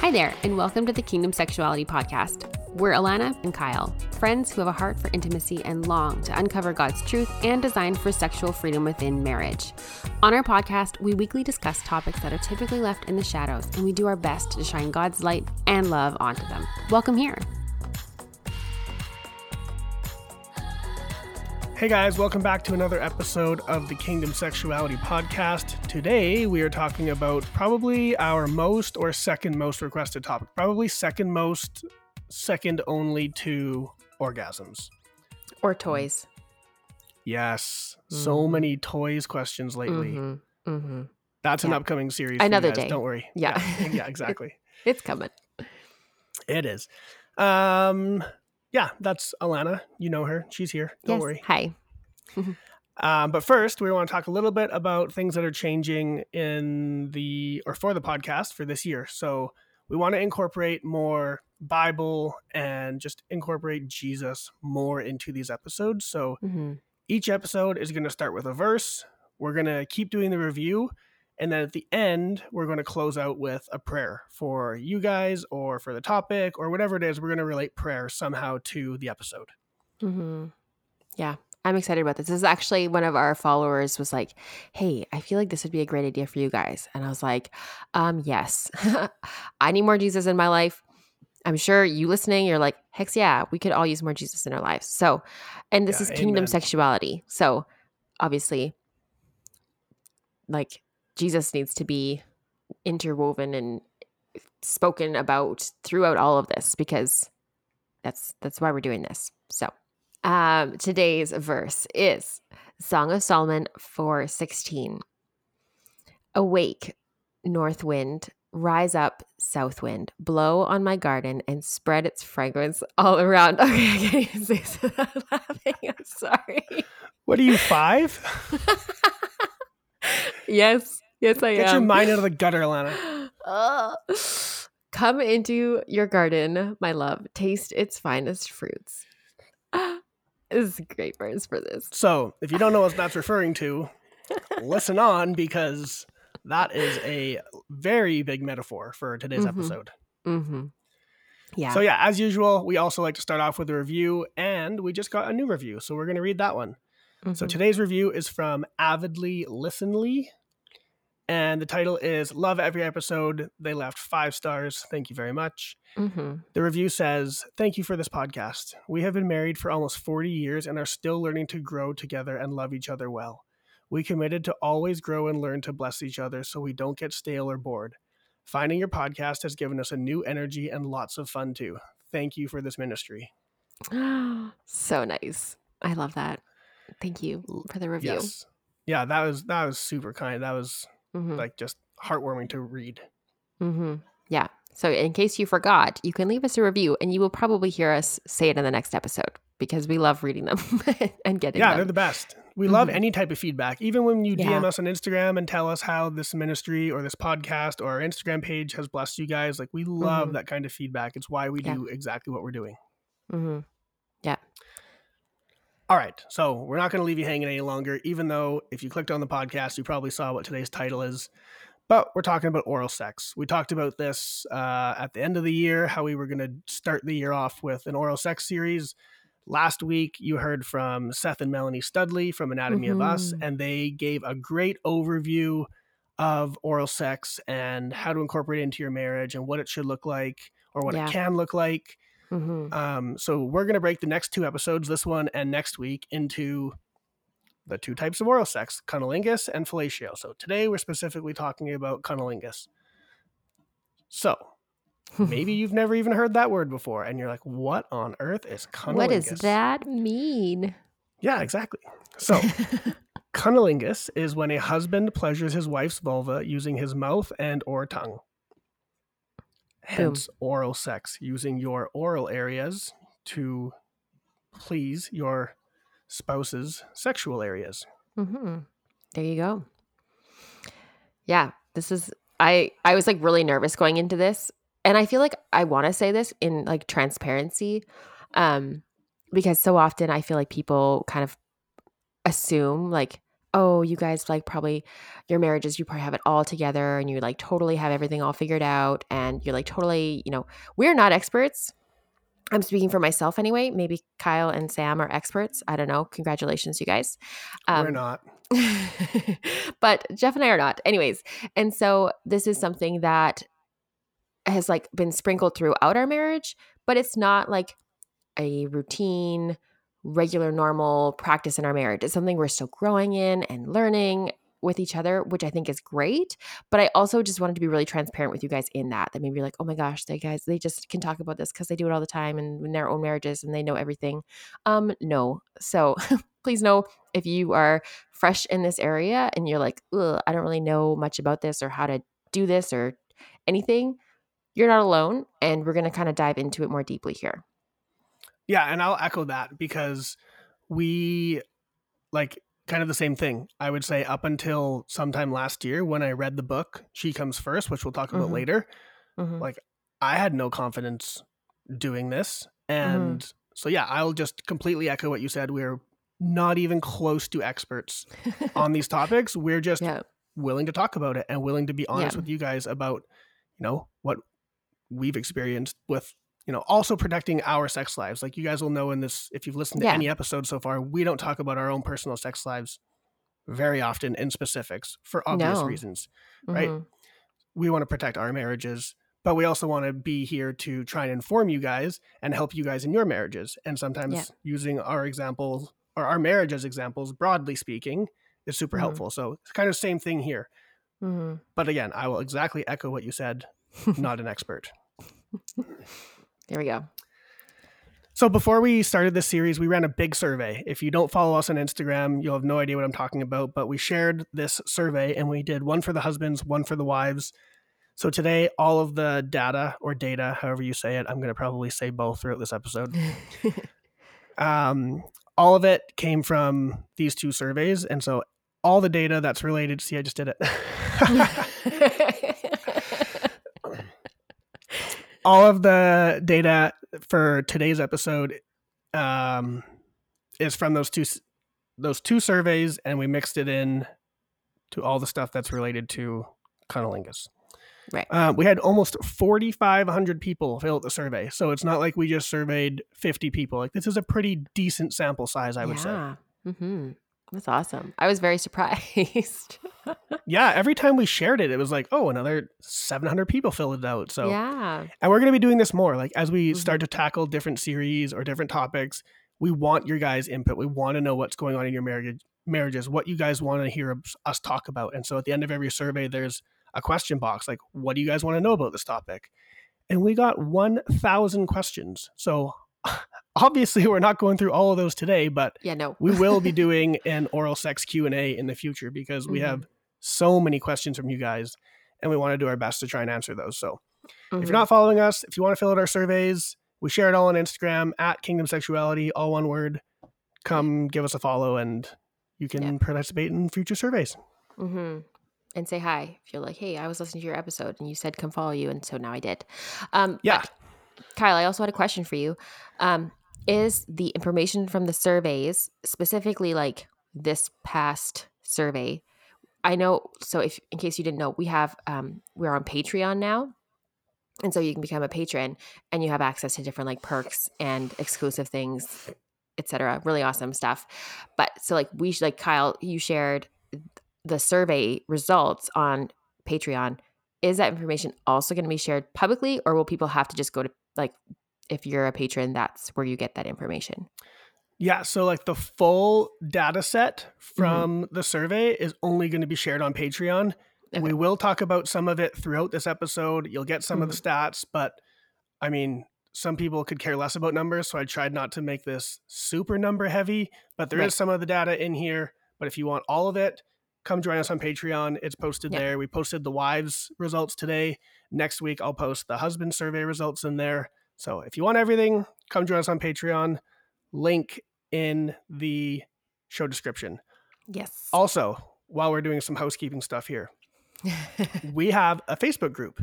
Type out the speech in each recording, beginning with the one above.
Hi there, and welcome to the Kingdom Sexuality Podcast. We're Alana and Kyle, friends who have a heart for intimacy and long to uncover God's truth and design for sexual freedom within marriage. On our podcast, we weekly discuss topics that are typically left in the shadows, and we do our best to shine God's light and love onto them. Welcome here. Hey guys, welcome back to another episode of the Kingdom Sexuality Podcast. Today we are talking about probably our most or second most requested topic. Probably second most, second only to orgasms. Or toys. Yes, so Mhm. many toys questions lately. Mhm, mhm. That's an upcoming series. Another day. Don't worry. Yeah. Yeah, yeah exactly. It's coming. it is. Um, yeah, that's Alana. You know her. She's here. Don't yes. worry. Hi. Um, but first, we want to talk a little bit about things that are changing in the or for the podcast for this year. So we want to incorporate more Bible and just incorporate Jesus more into these episodes. So hmm each episode is going to start with a verse. We're going to keep doing the review. And then at the end, we're going to close out with a prayer for you guys or for the topic or whatever it is. We're going to relate prayer somehow to the episode. hmm Yeah, I'm excited about this. This is actually one of our followers was like, "Hey, I feel like this would be a great idea for you guys," and I was like, "Um, yes, I need more Jesus in my life." I'm sure you listening, you're like, "Hex yeah, we could all use more Jesus in our lives." So, and this Yeah, is kingdom sexuality. So, obviously, like Jesus needs to be interwoven and spoken about throughout all of this because that's that's why we're doing this. So, um today's verse is Song of Solomon 4:16. Awake, north wind, rise up, south wind, blow on my garden and spread its fragrance all around. Okay, I can't even say this without laughing. I'm sorry. What are you, five? yes, yes, I Get am. Get your mind out of the gutter, Alana. Ugh. Come into your garden, my love. Taste its finest fruits. This is a great verse for this. So, if you don't know what that's referring to, listen on because that is a very big metaphor for today's Mhm. episode. Mm-hmm. Yeah. So, yeah, as usual, we also like to start off with a review, and we just got a new review, so we're going to read that one. So, Mhm. today's review is from Avidly Listenly, and the title is Love Every Episode. They left five stars. Thank you very much. Mhm. The review says, Thank you for this podcast. We have been married for almost 40 years and are still learning to grow together and love each other well. We committed to always grow and learn to bless each other so we don't get stale or bored. Finding your podcast has given us a new energy and lots of fun too. Thank you for this ministry. so nice. I love that. Thank you for the review. Yes. Yeah, that was that was super kind. That was Mhm. like just heartwarming to read. hmm Yeah. So, in case you forgot, you can leave us a review and you will probably hear us say it in the next episode because we love reading them and getting Yeah, them. they're the best. We love Mhm. any type of feedback. Even when you DM us on Instagram and tell us how this ministry or this podcast or our Instagram page has blessed you guys, like we love Mhm. that kind of feedback. It's why we Yeah. do exactly what we're doing. hmm All right, so we're not going to leave you hanging any longer, even though if you clicked on the podcast, you probably saw what today's title is. But we're talking about oral sex. We talked about this uh, at the end of the year, how we were going to start the year off with an oral sex series. Last week, you heard from Seth and Melanie Studley from Anatomy of Us, Mhm. and they gave a great overview of oral sex and how to incorporate it into your marriage and what it should look like or what Yeah. it can look like. Hmm Um, so we're going to break the next two episodes, this one and next week, into the two types of oral sex, cunnilingus and fellatio. So today we're specifically talking about cunnilingus. So maybe you've never even heard that word before, and you're like, "What on earth is cunnilingus?" what does that mean? Yeah, exactly. So cunnilingus is when a husband pleasures his wife's vulva using his mouth and or tongue. Hence, oral sex, using your oral areas to please your spouse's sexual areas. hmm There you go. Yeah, this is I I was like really nervous going into this and I feel like I want to say this in like transparency um because so often I feel like people kind of assume like oh, you guys like probably your marriages, you probably have it all together and you like totally have everything all figured out and you're like totally, you know, we're not experts. I'm speaking for myself anyway. Maybe Kyle and Sam are experts. I don't know. Congratulations, you guys. Um, we're not. but Jeff and I are not. Anyways, and so this is something that has like been sprinkled throughout our marriage, but it's not like a routine regular, normal practice in our marriage. It's something we're still growing in and learning with each other, which I think is great. But I also just wanted to be really transparent with you guys in that. That maybe you're like, oh my gosh, they guys, they just can talk about this because they do it all the time and in their own marriages and they know everything. Um, no. So please know if you are fresh in this area and you're like, I don't really know much about this or how to do this or anything, you're not alone. And we're gonna kind of dive into it more deeply here. Yeah, and I'll echo that because we like kind of the same thing. I would say up until sometime last year when I read the book She Comes First, which we'll talk about mm-hmm. later, mm-hmm. like I had no confidence doing this. Mm-hmm. And mm-hmm. so yeah, I'll just completely echo what you said. We're not even close to experts on these topics. We're just yeah. willing to talk about it and willing to be honest yeah. with you guys about, you know, what we've experienced with you know, also protecting our sex lives. Like you guys will know in this, if you've listened to yeah. any episode so far, we don't talk about our own personal sex lives very often in specifics for obvious no. reasons, right? Mm-hmm. We want to protect our marriages, but we also want to be here to try and inform you guys and help you guys in your marriages. And sometimes yeah. using our examples or our marriage as examples, broadly speaking, is super mm-hmm. helpful. So it's kind of the same thing here. Mm-hmm. But again, I will exactly echo what you said. not an expert. There we go. So before we started this series, we ran a big survey. If you don't follow us on Instagram, you'll have no idea what I'm talking about, but we shared this survey and we did one for the husbands, one for the wives. So today, all of the data or data, however you say it, I'm going to probably say both throughout this episode. um, all of it came from these two surveys. And so all the data that's related, see, I just did it. all of the data for today's episode um, is from those two those two surveys, and we mixed it in to all the stuff that's related to cunnilingus. Right. Uh, we had almost 4,500 people fill out the survey, so it's not like we just surveyed 50 people. Like this is a pretty decent sample size, I would yeah. say. Mm-hmm. That's awesome. I was very surprised. yeah, every time we shared it, it was like, oh, another 700 people filled it out. So, yeah. And we're going to be doing this more. Like, as we mm-hmm. start to tackle different series or different topics, we want your guys' input. We want to know what's going on in your marriage, marriages, what you guys want to hear us talk about. And so at the end of every survey, there's a question box like, what do you guys want to know about this topic? And we got 1,000 questions. So obviously we're not going through all of those today but yeah no we will be doing an oral sex q&a in the future because we mm-hmm. have so many questions from you guys and we want to do our best to try and answer those so mm-hmm. if you're mm-hmm. not following us if you want to fill out our surveys we share it all on instagram at kingdom sexuality all one word come give us a follow and you can yeah. participate in future surveys mm-hmm. and say hi if you're like hey i was listening to your episode and you said come follow you and so now i did um, yeah Kyle, I also had a question for you. Um, is the information from the surveys, specifically like this past survey, I know. So, if in case you didn't know, we have um, we're on Patreon now, and so you can become a patron, and you have access to different like perks and exclusive things, etc. Really awesome stuff. But so like we like Kyle, you shared the survey results on Patreon. Is that information also going to be shared publicly, or will people have to just go to like if you're a patron, that's where you get that information. Yeah, so like the full data set from mm-hmm. the survey is only going to be shared on Patreon. Okay. We will talk about some of it throughout this episode. You'll get some mm-hmm. of the mm-hmm. stats, but I mean, some people could care less about numbers, so I tried not to make this super number heavy, but there right. is some of the data in here. But if you want all of it, come join us on Patreon. It's posted there. We posted the wives results today. Next week, I'll post the husband survey results in there. So if you want everything, come join us on Patreon. Link in the show description. Yes. Also, while we're doing some housekeeping stuff here, we have a Facebook group.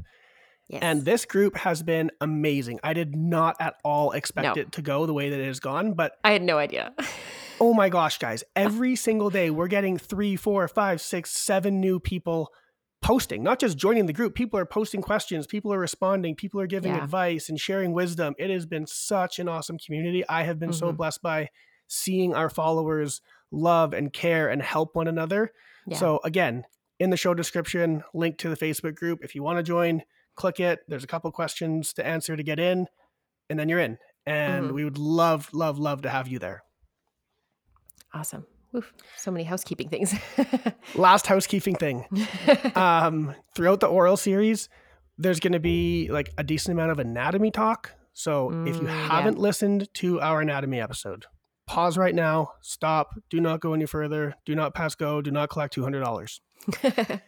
Yes. And this group has been amazing. I did not at all expect no. it to go the way that it has gone, but I had no idea. oh my gosh, guys, every single day we're getting three, four, five, six, seven new people posting, not just joining the group. People are posting questions, people are responding, people are giving Yeah. advice and sharing wisdom. It has been such an awesome community. I have been so Mhm. blessed by seeing our followers love and care and help one another. Yeah. So again, in the show description, link to the Facebook group. If you want to join, click it. There's a couple questions to answer to get in, and then you're in. And Mhm. we would love, love, love to have you there. Awesome. Oof, so many housekeeping things. Last housekeeping thing. um, throughout the oral series, there's going to be like a decent amount of anatomy talk. So if you Mm, haven't listened to our anatomy episode, pause right now, stop, do not go any further, do not pass go, do not collect $200.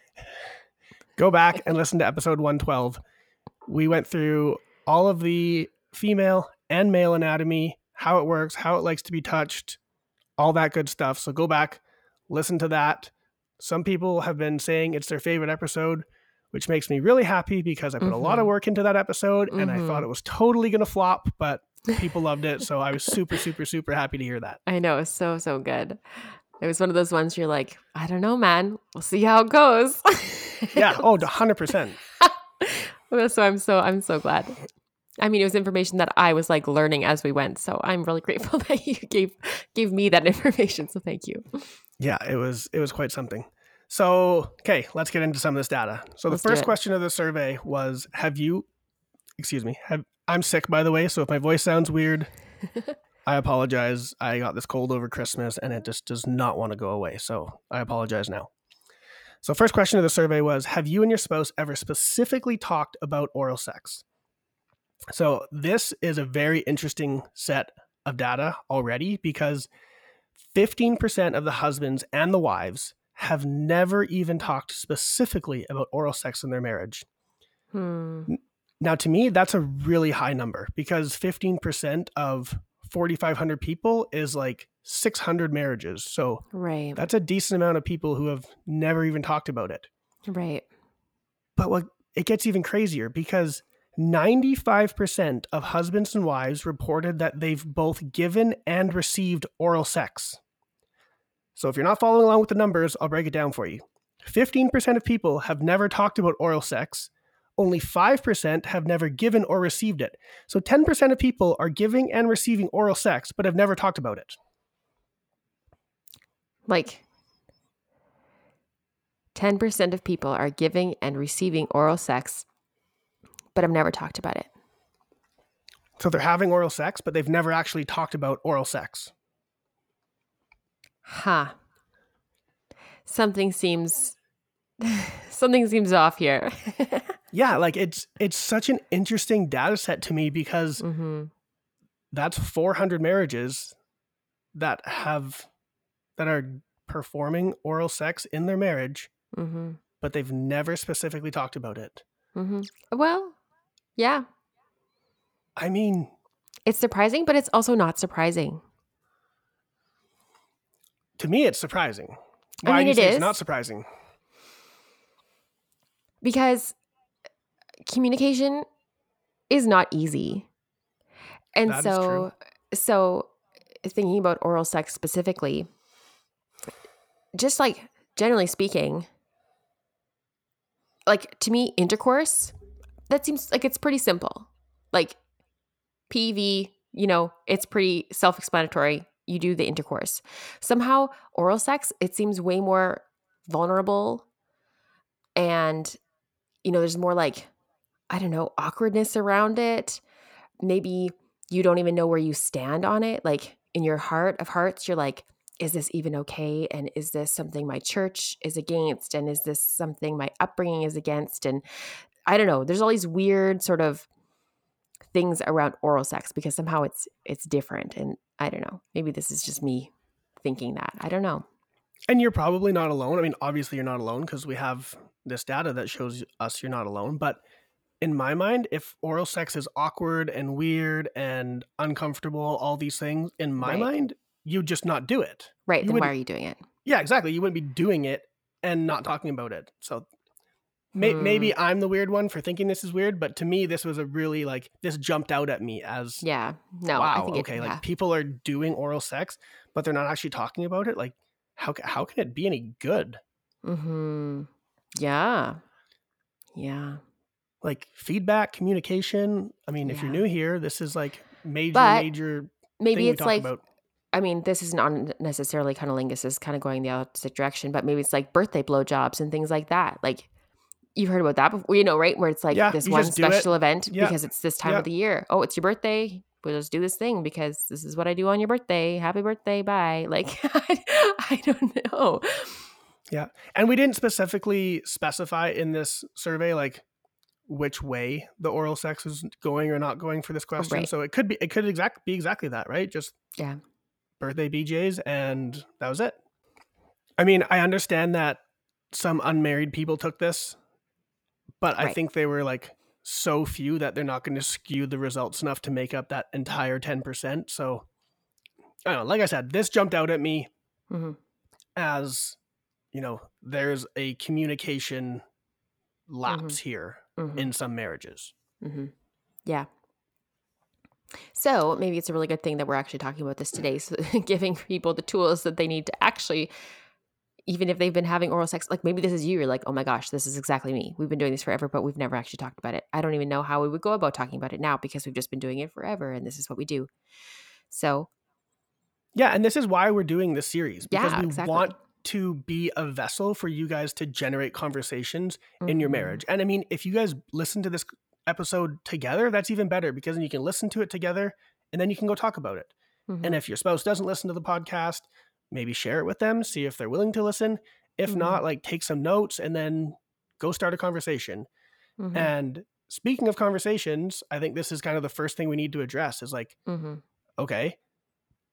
Go back and listen to episode 112. We went through all of the female and male anatomy, how it works, how it likes to be touched, all that good stuff. So go back, listen to that. Some people have been saying it's their favorite episode, which makes me really happy because I put a lot of Mhm. work into that episode and I thought it was totally going to flop, but people loved it. So I was super, super, super happy to hear that. I know, it's so so good. It was one of those ones you're like, I don't know, man. We'll see how it goes. Yeah. Oh, 100%. so I'm so I'm so glad. I mean, it was information that I was like learning as we went. So I'm really grateful that you gave gave me that information. So thank you. Yeah, it was it was quite something. So, okay, let's get into some of this data. So Let's the first question of the survey was have you excuse me, have I'm sick by the way, so if my voice sounds weird, I apologize. I got this cold over Christmas and it just does not want to go away. So, I apologize now. So, first question of the survey was have you and your spouse ever specifically talked about oral sex? So, this is a very interesting set of data already because 15% of the husbands and the wives have never even talked specifically about oral sex in their marriage. Hmm. Now, to me, that's a really high number because 15% of 4,500 people is like 600 marriages. So Right. that's a decent amount of people who have never even talked about it. Right. But what it gets even crazier because 95% of husbands and wives reported that they've both given and received oral sex. So if you're not following along with the numbers, I'll break it down for you. 15% of people have never talked about oral sex. Only 5% have never given or received it. So 10% of people are giving and receiving oral sex but have never talked about it. Like 10% of people are giving and receiving oral sex, but have never talked about it. So they're having oral sex, but they've never actually talked about oral sex. Huh. Something seems something seems off here. Yeah, like it's it's such an interesting data set to me because hmm that's 400 marriages that have that are performing oral sex in their marriage hmm but they've never specifically talked about it hmm Well, yeah. i mean It's surprising, but it's also not surprising. to me it's surprising I why mean, do you it say is. it's not surprising because uh, communication is not easy. And That so so uh, thinking about oral sex specifically just like generally speaking like to me intercourse that seems like it's pretty simple. Like PV, you know, it's pretty self-explanatory. You do the intercourse. Somehow oral sex it seems way more vulnerable and you know there's more like i don't know awkwardness around it maybe you don't even know where you stand on it like in your heart of hearts you're like is this even okay and is this something my church is against and is this something my upbringing is against and i don't know there's all these weird sort of things around oral sex because somehow it's it's different and i don't know maybe this is just me thinking that i don't know. And you're probably not alone i mean obviously you're not alone because we have this data that shows us you're not alone but in my mind if oral sex is awkward and weird and uncomfortable all these things in my Right. mind you just not do it. Right You then why are you doing it? Yeah exactly you wouldn't be doing it and not talking about it so May- Hmm. Maybe I'm the weird one for thinking this is weird, but to me, this was a really like this jumped out at me as Yeah. No, wow. I think it, okay, yeah. like people are doing oral sex, but they're not actually talking about it. Like, how how can it be any good? Mm-hmm. Yeah. Yeah. Like feedback, communication. I mean, if you're new here, this is like major, But major Maybe it's talk like about. I mean, this isn't on necessarily cunnilingus is kind of going the opposite direction, but maybe it's like birthday blowjobs and things like that. Like you've heard about that before, you know, right? Where it's like Yeah, this one just do it. special event Yeah. because it's this time Yeah. of the year. Oh, it's your birthday. We'll just do this thing because this is what I do on your birthday. Happy birthday. Bye. Like, I, I don't know. Yeah. And we didn't specifically specify in this survey like which way the oral sex is going or not going for this question. Right. So it could be it could exact be exactly that, right? Just Yeah. birthday BJs and that was it. I mean, I understand that some unmarried people took this, but I think they were like so few that they're not going to skew the results enough to make up that entire 10%. So I don't know, like I said, this jumped out at me hmm as you know there's a communication lapse Mm-hmm. here hmm in some marriages hmm Yeah. So maybe it's a really good thing that we're actually talking about this today. So giving people the tools that they need to actually, even if they've been having oral sex, like maybe this is you, you're like, oh my gosh, this is exactly me. We've been doing this forever, but we've never actually talked about it. I don't even know how we would go about talking about it now because we've just been doing it forever and this is what we do. So yeah and this is why we're doing this series because yeah, we exactly. want to be a vessel for you guys to generate conversations in your Mhm. marriage and i mean if you guys listen to this episode together that's even better because then you can listen to it together and then you can go talk about it Mhm. and if your spouse doesn't listen to the podcast maybe share it with them see if they're willing to listen if Mhm. not like take some notes and then go start a conversation Mhm. And speaking of conversations, I think this is kind of the first thing we need to address is like, Mhm. okay,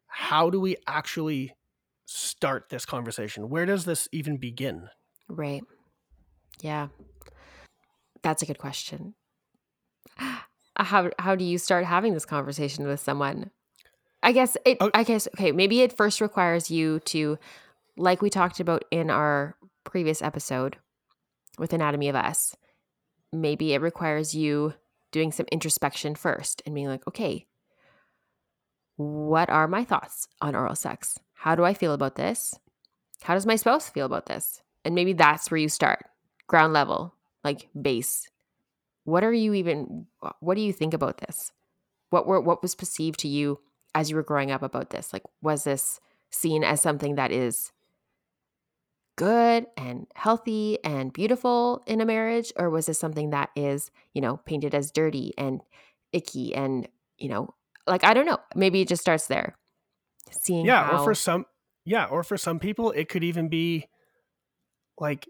how do we actually start this conversation? Where does this even begin? Right. Yeah. That's a good question. How how do you start having this conversation with someone? I guess it Oh. I guess okay, maybe it first requires you to like we talked about in our previous episode with Anatomy of Us. Maybe it requires you doing some introspection first and being like, okay, what are my thoughts on oral sex? How do I feel about this? How does my spouse feel about this? And maybe that's where you start ground level, like base. What are you even, what do you think about this? What were, what was perceived to you as you were growing up about this? Like, was this seen as something that is good and healthy and beautiful in a marriage? Or was this something that is, you know, painted as dirty and icky and, you know, like, I don't know. Maybe it just starts there. Seeing Yeah, how, or for some yeah, or for some people it could even be like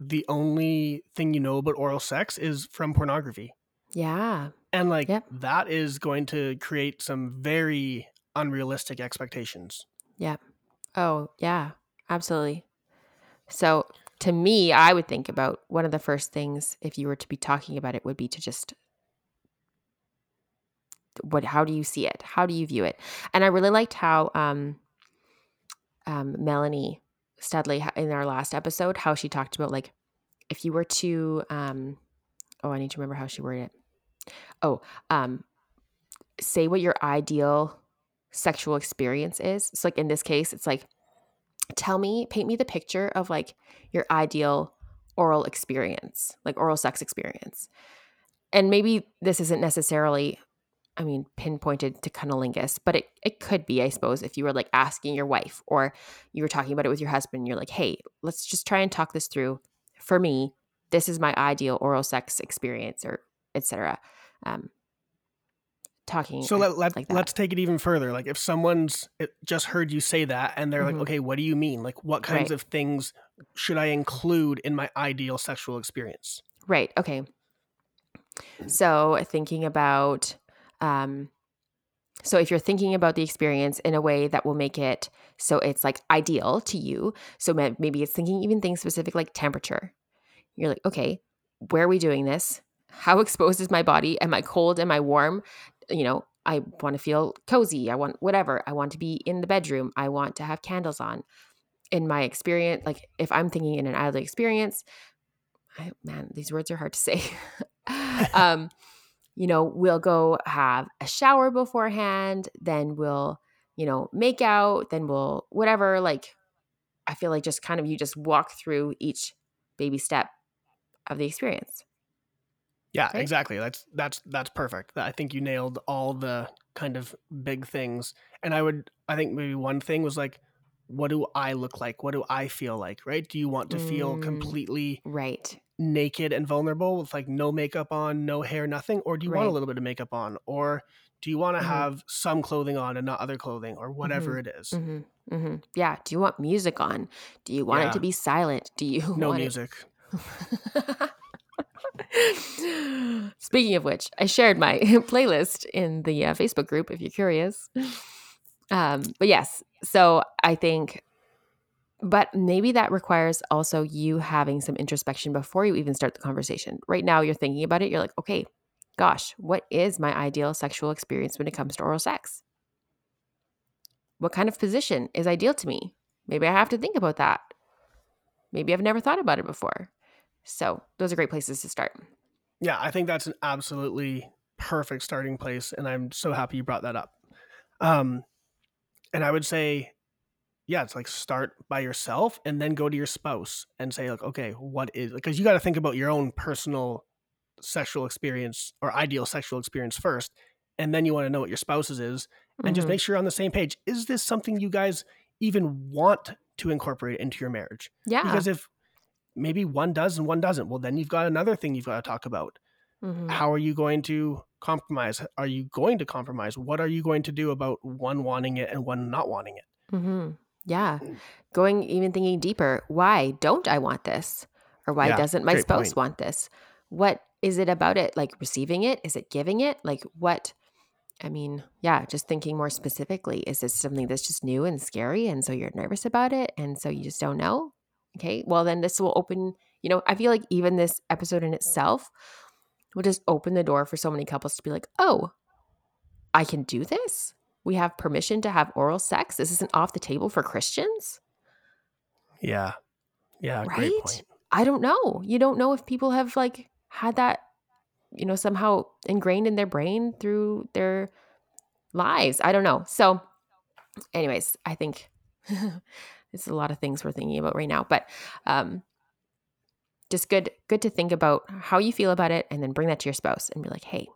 the only thing you know about oral sex is from pornography. yeah, And like Yep. that is going to create some very unrealistic expectations. Yeah. Oh, yeah, absolutely. So, to me, I would think about one of the first things if you were to be talking about it would be to just what how do you see it? How do you view it? And I really liked how um um Melanie Studley in our last episode how she talked about like if you were to um oh, I need to remember how she worded it. Oh, um say what your ideal sexual experience is. So like in this case, it's like tell me, paint me the picture of like your ideal oral experience, like oral sex experience. And maybe this isn't necessarily, I mean, pinpointed to cunnilingus, but it, it could be, I suppose, if you were like asking your wife or you were talking about it with your husband, you're like, hey, let's just try and talk this through. For me, this is my ideal oral sex experience or etc. Um, talking So let, let, like let's take it even further. Like if someone's just heard you say that and they're Mhm. like, okay, what do you mean? Like what kinds Right. of things should I include in my ideal sexual experience? Right. Okay. So thinking about, um, so if you're thinking about the experience in a way that will make it so it's like ideal to you, so maybe it's thinking even things specific like temperature. You're like, okay, where are we doing this? How exposed is my body? Am I cold? Am I warm? You know, I want to feel cozy. I want whatever. I want to be in the bedroom. I want to have candles on. In my experience, like if I'm thinking in an ideal experience, I, man, these words are hard to say. um, you know, we'll go have a shower beforehand, then we'll, you know, make out, then we'll whatever. Like, I feel like just kind of you just walk through each baby step of the experience. Yeah, right? exactly. That's that's that's perfect. I think you nailed all the kind of big things. And I would I think maybe one thing was like what do I look like? What do I feel like? Right? Do you want to feel mm, completely right naked and vulnerable with like no makeup on, no hair, nothing? Or do you right. want a little bit of makeup on? Or do you want to mm-hmm. have some clothing on and not other clothing or whatever mm-hmm. it is? Mm-hmm. mm-hmm. Yeah. Do you want music on? Do you want yeah. it to be silent? Do you no music? Speaking of which, I shared my playlist in the uh, Facebook group if you're curious. Um, but yes, so I think, but maybe that requires also you having some introspection before you even start the conversation. Right now, you're thinking about it, you're like, okay, gosh, what is my ideal sexual experience when it comes to oral sex? What kind of position is ideal to me? Maybe I have to think about that. Maybe I've never thought about it before. So, those are great places to start. Yeah, I think that's an absolutely perfect starting place. And I'm so happy you brought that up. Um, and I would say, yeah, it's like start by yourself and then go to your spouse and say, like, okay, what is because you got to think about your own personal sexual experience or ideal sexual experience first. And then you want to know what your spouse's is and mm-hmm. just make sure you're on the same page. Is this something you guys even want to incorporate into your marriage? Yeah. Because if maybe one does and one doesn't, well, then you've got another thing you've got to talk about. Mm-hmm. How are you going to compromise? Are you going to compromise? What are you going to do about one wanting it and one not wanting it? Mm-hmm. Yeah. Mm. Going even thinking deeper. Why don't I want this? Or why yeah, doesn't my spouse point. want this? What is it about it? Like receiving it? Is it giving it? Like what? I mean, yeah, just thinking more specifically, is this something that's just new and scary? And so you're nervous about it. And so you just don't know? Okay. Well, then this will open, you know, I feel like even this episode in itself will just open the door for so many couples to be like, oh, I can do this. We have permission to have oral sex. This isn't off the table for Christians. Yeah. Yeah. Right. I don't know. You don't know if people have like had that, you know, somehow ingrained in their brain through their lives. I don't know. So, anyways, I think it's a lot of things we're thinking about right now. But um, just good good to think about how you feel about it and then bring that to your spouse and be like hey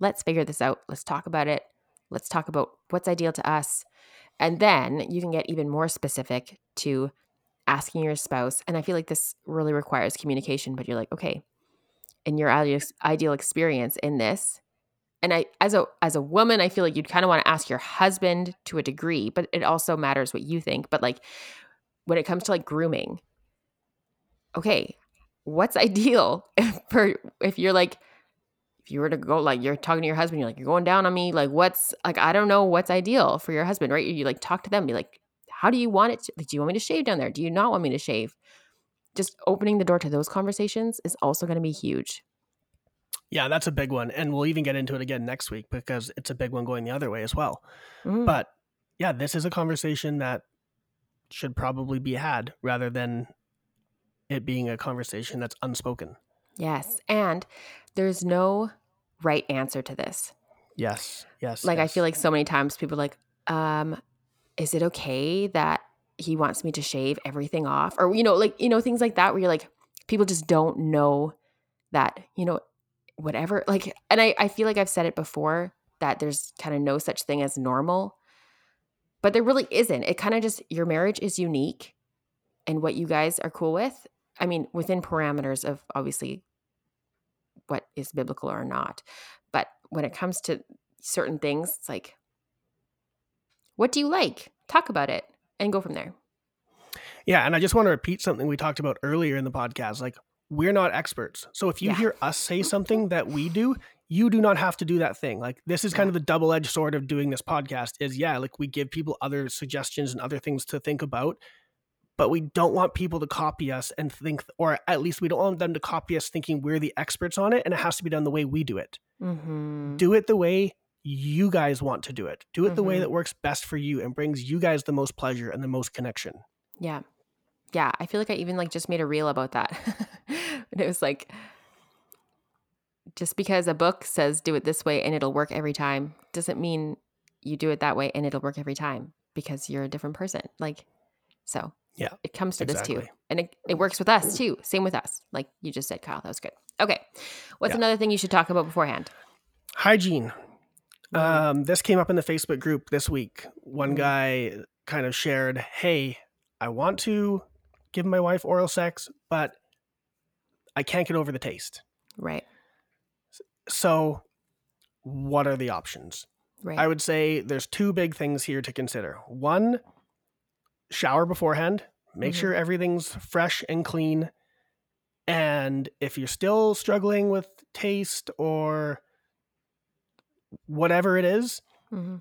let's figure this out let's talk about it let's talk about what's ideal to us and then you can get even more specific to asking your spouse and i feel like this really requires communication but you're like okay in your ideal experience in this and i as a as a woman i feel like you'd kind of want to ask your husband to a degree but it also matters what you think but like when it comes to like grooming. Okay what's ideal for if you're like if you were to go like you're talking to your husband you're like you're going down on me like what's like i don't know what's ideal for your husband right? You like talk to them be like how do you want it to, like do you want me to shave down there? Do you not want me to shave? Just opening the door to those conversations is also going to be huge. Yeah that's a big one and we'll even get into it again next week because it's a big one going the other way as well. Mm. but yeah this is a conversation that should probably be had rather than it being a conversation that's unspoken. Yes. And there's no right answer to this. Yes. Yes. Like yes. I feel like so many times people like, um, is it okay that he wants me to shave everything off? Or, you know, like, you know, things like that where you're like, people just don't know that, you know, whatever. Like, and I, I feel like I've said it before that there's kind of no such thing as normal. But there really isn't. It kind of just your marriage is unique and what you guys are cool with I mean, within parameters of obviously what is biblical or not. But when it comes to certain things, it's like, what do you like? Talk about it and go from there. Yeah. And I just want to repeat something we talked about earlier in the podcast. Like, we're not experts. So if you yeah. hear us say something that we do, you do not have to do that thing. Like this is kind of the double-edged sword of doing this podcast is yeah, like we give people other suggestions and other things to think about, but we don't want people to copy us and think, or at least we don't want them to copy us thinking we're the experts on it and it has to be done the way we do it. Mm-hmm. Do it the way you guys want to do it. Do it mm-hmm. the way mm-hmm. that works best for you and brings you guys the most pleasure and the most connection. Yeah. Yeah. I feel like I even like just made a reel about that. And it was like just because a book says do it this way and it'll work every time doesn't mean you do it that way and it'll work every time because you're a different person. Like, so Yeah, it comes to this too. And it, it works with us too. Same with us. Like you just said, Kyle. That was good. Okay. What's Yeah. another thing you should talk about beforehand? hygiene. Mhm. Um, this came up in the Facebook group this week. One Mhm. guy kind of shared, "Hey, I want to give my wife oral sex, but I can't get over the taste. Right. So, what are the options?" Right. I would say there's two big things here to consider. One, shower beforehand. Make Mhm. sure everything's fresh and clean. And if you're still struggling with taste or whatever it is, hmm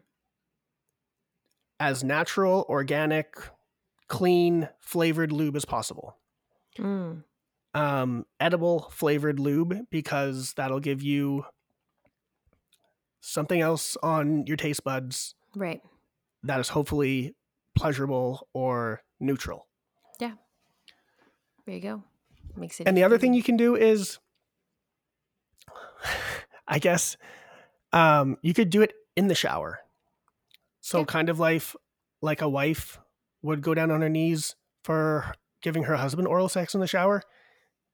as natural, organic, clean, flavored lube as possible. Mm. Um, edible flavored lube because that'll give you something else on your taste buds Right. that is hopefully pleasurable or neutral. Yeah. There you go. Makes it. And the other thing you can do is, I guess, um, you could do it in the shower. So Yeah. kind of life like a wife would go down on her knees for giving her husband oral sex in the shower.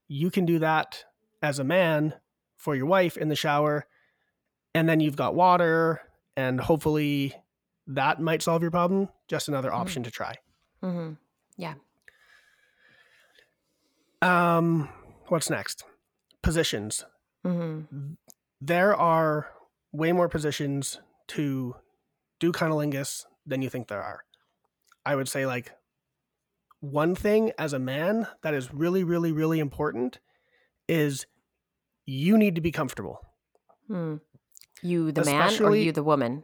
You can do that as a man for your wife in the shower, and then you've got water, and hopefully that might solve your problem. Just another Mhm. option to try. Mhm. Um, what's next? Positions. Mhm. there are way more positions to do cunnilingus than you think there are. I would say like one thing as a man that is really, really, really important is you need to be comfortable. Mm. You the man or you the woman?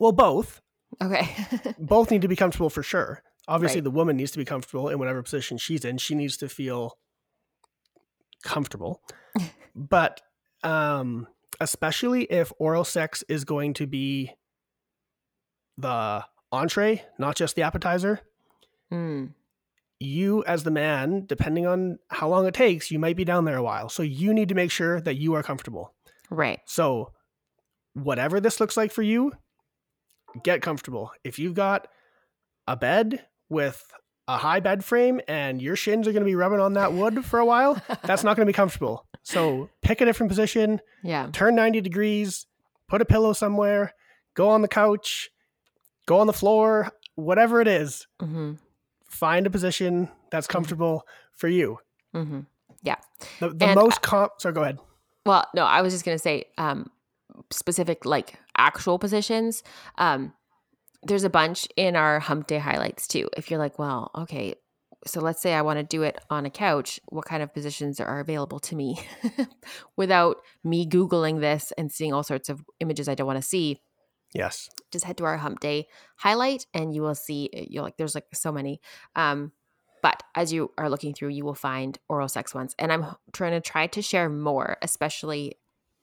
Well, both. Okay. Both need to be comfortable for sure. Obviously, Right. the woman needs to be comfortable in whatever position she's in. She needs to feel comfortable. but um especially if oral sex is going to be the entree, not just the appetizer, mm. you as the man, depending on how long it takes, you might be down there a while. So you need to make sure that you are comfortable. Right. So, whatever this looks like for you, get comfortable. If you've got a bed with a high bed frame and your shins are going to be rubbing on that wood for a while, that's not going to be comfortable. So, pick a different position, yeah. turn 90 degrees, put a pillow somewhere, go on the couch, go on the floor, whatever it is, hmm find a position that's comfortable for you. Mm-hmm. The, the most comp. so go ahead. Well, no, I was just gonna say um, specific like actual positions. Um, there's a bunch in our hump day highlights too. If you're like, well, okay, so let's say I want to do it on a couch, what kind of positions are available to me without me googling this and seeing all sorts of images I don't want to see? Yes. just head to our hump day highlight and you will see eh, you'll like there's like so many um but as you are looking through you will find oral sex ones and i'm trying to try to share more especially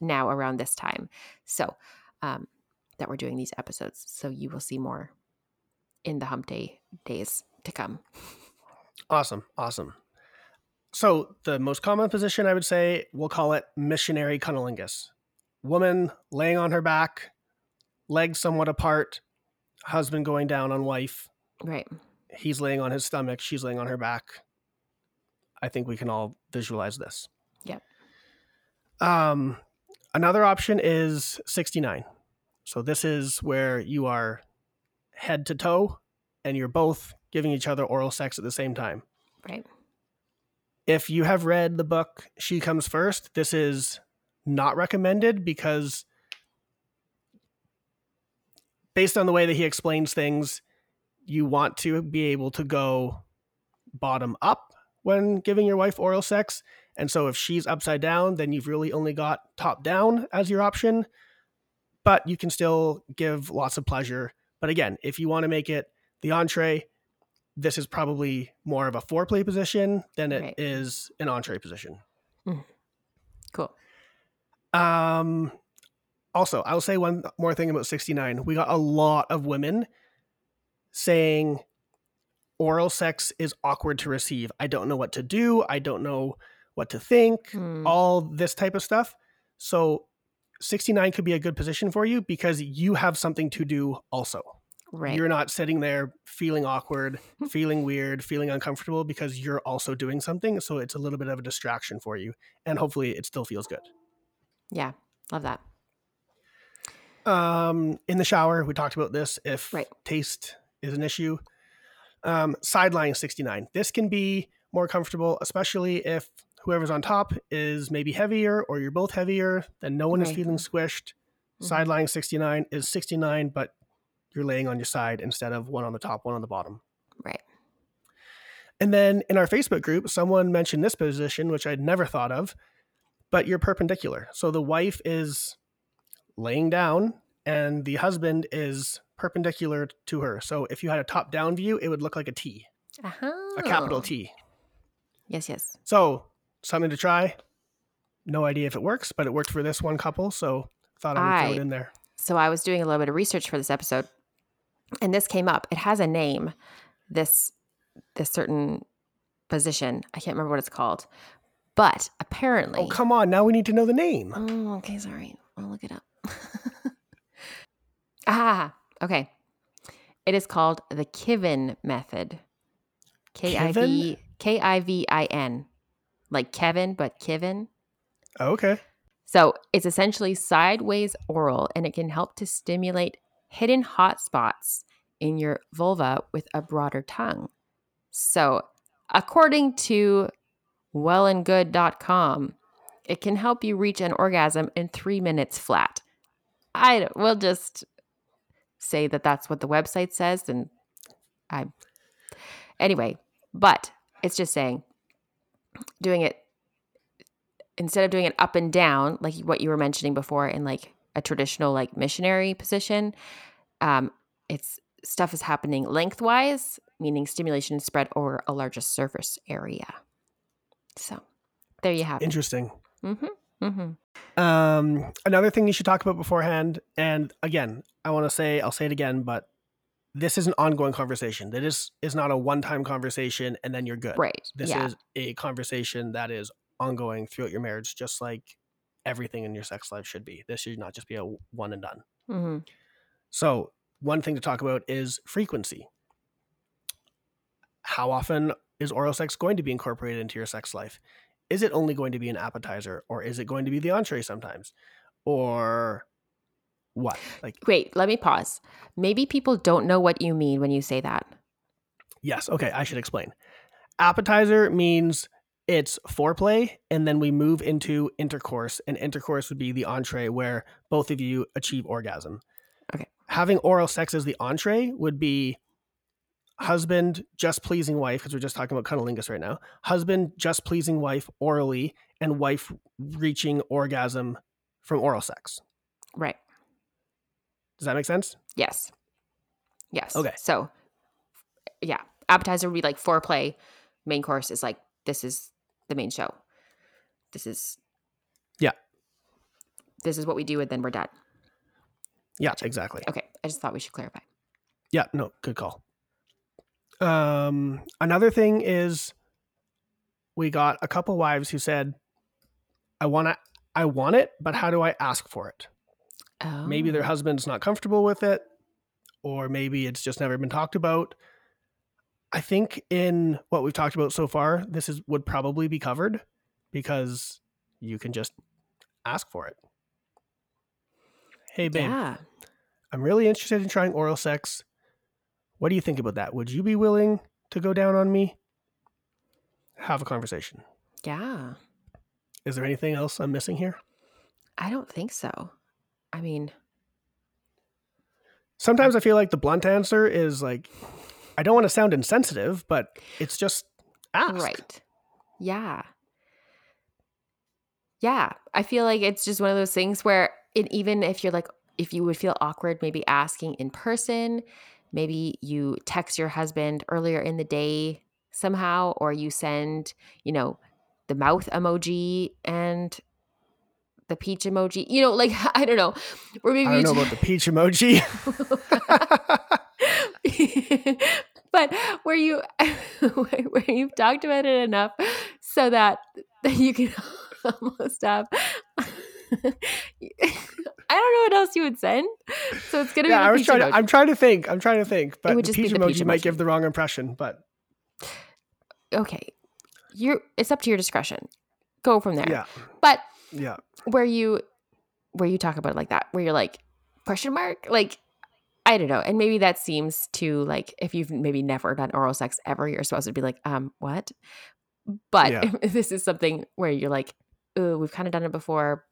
now around this time so um that we're doing these episodes so you will see more in the hump day days to come Awesome. Awesome. So, the most common position I would say, we'll call it missionary cunnilingus. Woman laying on her back, legs somewhat apart, husband going down on wife. right He's laying on his stomach, she's laying on her back. I think we can all visualize this. Yep. Um, another option is 69. So, this is where you are head to toe and you're both giving each other oral sex at the same time. right if you have read the book She Comes First, this is not recommended because based on the way that he explains things, you want to be able to go bottom up when giving your wife oral sex. And so if she's upside down, then you've really only got top down as your option. But you can still give lots of pleasure. But again, if you want to make it the entree, this is probably more of a foreplay position than it is Right. an entree position. cool Um, also, I'll say one more thing about 69. We got a lot of women saying oral sex is awkward to receive. I don't know what to do. I don't know what to think, Mm, all this type of stuff. So 69 could be a good position for you because you have something to do also. right. You're not sitting there feeling awkward, feeling weird, feeling uncomfortable because you're also doing something. So it's a little bit of a distraction for you. And hopefully it still feels good. yeah. Love that. Um, in the shower, we talked about this if Right. taste is an issue. Um, side lying 69. This can be more comfortable, especially if whoever's on top is maybe heavier or you're both heavier, then no one is feeling squished. Mhm. Side lying 69 is 69, but you're laying on your side instead of one on the top, one on the bottom. Right. And then in our Facebook group, someone mentioned this position, which I'd never thought of, but you're perpendicular. So the wife is laying down and the husband is perpendicular to her. So if you had a top down view, it would look like a T, Uh-huh. a capital T. Yes, yes. So something to try. No idea if it works, but it worked for this one couple. So thought I would throw it in there. So I was doing a little bit of research for this episode, and this came up. It has a name. This this certain position. I can't remember what it's called, but apparently. Oh, come on. Now we need to know the name. Oh, okay, sorry. I'll look it up. ah, okay. It is called the Kivin method. K I V K I V I N. Like Kevin, but Kivin. Okay. So it's essentially sideways oral and it can help to stimulate hidden hot spots in your vulva with a broader tongue. So, according to wellandgood.com, it can help you reach an orgasm in three minutes flat. I don't- will just say that that's what the website says, and I anyway. But it's just saying doing it instead of doing it up and down like what you were mentioning before in like a traditional like missionary position um it's stuff is happening lengthwise meaning stimulation is spread over a larger surface area so there you have it Interesting. mm-hmm, mm-hmm. Um, another thing you should talk about beforehand, and again, I want to say, I'll say it again, but this is an ongoing conversation. That is is not a one time conversation and then you're good. right This yeah is a conversation that is ongoing throughout your marriage, just like everything in your sex life should be. This should not just be a one and done. mm-hmm. So, one thing to talk about is frequency. How often is oral sex going to be incorporated into your sex life? Is it only going to be an appetizer or is it going to be the entree sometimes? Or what? Like, wait let me pause maybe people don't know what you mean when you say that yes, okay, I should explain. Appetizer means it's foreplay and then we move into intercourse, and intercourse would be the entree where both of you achieve orgasm. Okay. Having oral sex as the entree would be husband just pleasing wife, because we're just talking about cunnilingus right now. Husband just pleasing wife orally, and wife reaching orgasm from oral sex. right Does that make sense? yes yes Okay. so yeah appetizer would be like foreplay main course is like this is the main show this is Yeah. this is what we do and then we're done Yeah, exactly. okay i just thought we should clarify Yeah, no, good call. Um, another thing is we got a couple wives who said, I want to, I want it, but how do I ask for it? oh Maybe their husband's not comfortable with it, or maybe it's just never been talked about. I think in what we've talked about so far, this is would probably be covered because you can just ask for it. Hey babe, yeah I'm really interested in trying oral sex. What do you think about that? Would you be willing to go down on me? Have a conversation. yeah Is there anything else I'm missing here? i don't think so i mean Sometimes I feel like the blunt answer is like, I don't want to sound insensitive, but it's just ask. right yeah yeah i feel like it's just one of those things where it, even if you're like if you would feel awkward maybe asking in person maybe you text your husband earlier in the day somehow or you send you know the mouth emoji and the peach emoji you know like i don't know or maybe I don't you know about the peach emoji. but where you where you've talked about it enough so that that you can almost have. I don't know what else you would send. So it's gonna Yeah, be. I was trying to. I'm trying to think. I'm trying to think. But would the just be peach emoji peach might give the wrong impression. But okay, you. It's up to your discretion. Go from there. yeah, But yeah. where you where you talk about it like that where you're like question mark like i don't know and maybe that seems to like if you've maybe never done oral sex ever you're supposed to be like um what but Yeah. this is something where you're like oh we've kind of done it before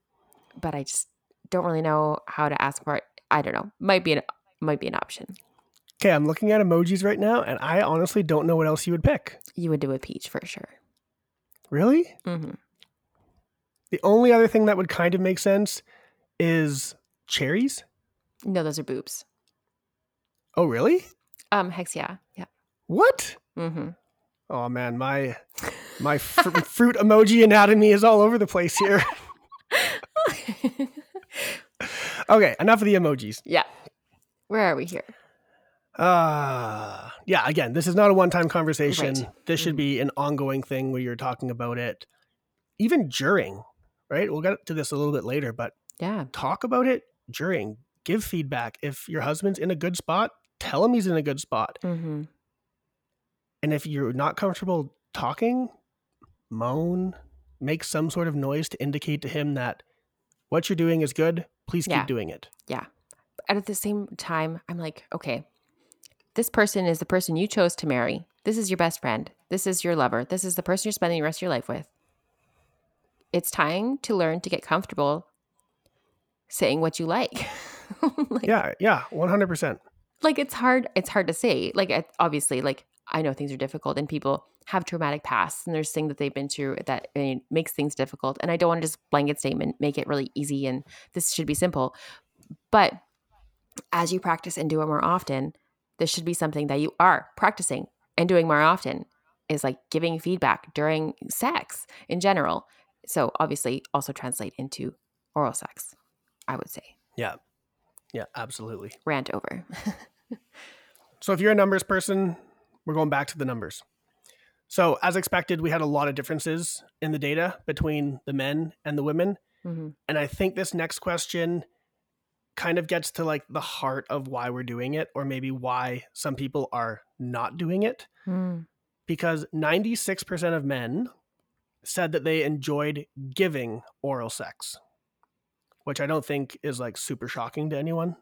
but i just don't really know how to ask for it i don't know might be an might be an option Okay, I'm looking at emojis right now, and I honestly don't know what else you would pick. you would do a peach for sure Really? hmm The only other thing that would kind of make sense is cherries. no those are boobs Oh, really? um hex yeah yeah What? hmm Oh man, my my fr- fruit emoji anatomy is all over the place here. Okay, enough of the emojis. yeah where are we here Uh yeah, again, this is not a one-time conversation. Right. This should Mhm. be an ongoing thing where you're talking about it even during, right? We'll get to this a little bit later, but yeah talk about it during. Give feedback. If your husband's in a good spot, tell him he's in a good spot. hmm And if you're not comfortable talking, moan, make some sort of noise to indicate to him that what you're doing is good. Please keep Yeah. doing it. Yeah. And at the same time, I'm like, okay, this person is the person you chose to marry. This is your best friend. This is your lover. This is the person you're spending the rest of your life with. It's time to learn to get comfortable saying what you like. like, Yeah, yeah, 100%. like it's hard. It's hard to say. Like obviously, like I know things are difficult, and people have traumatic pasts, and there's things that they've been through that I mean, makes things difficult. And I don't want to just blanket statement make it really easy, and this should be simple. But as you practice and do it more often, this should be something that you are practicing and doing more often. Is like giving feedback during sex in general. So obviously, also translate into oral sex. I would say Yeah. Yeah, absolutely. rant over. So if you're a numbers person, we're going back to the numbers. So as expected, we had a lot of differences in the data between the men and the women. hmm And I think this next question kind of gets to like the heart of why we're doing it, or maybe why some people are not doing it. Mm. Because 96% of men said that they enjoyed giving oral sex, which I don't think is like super shocking to anyone.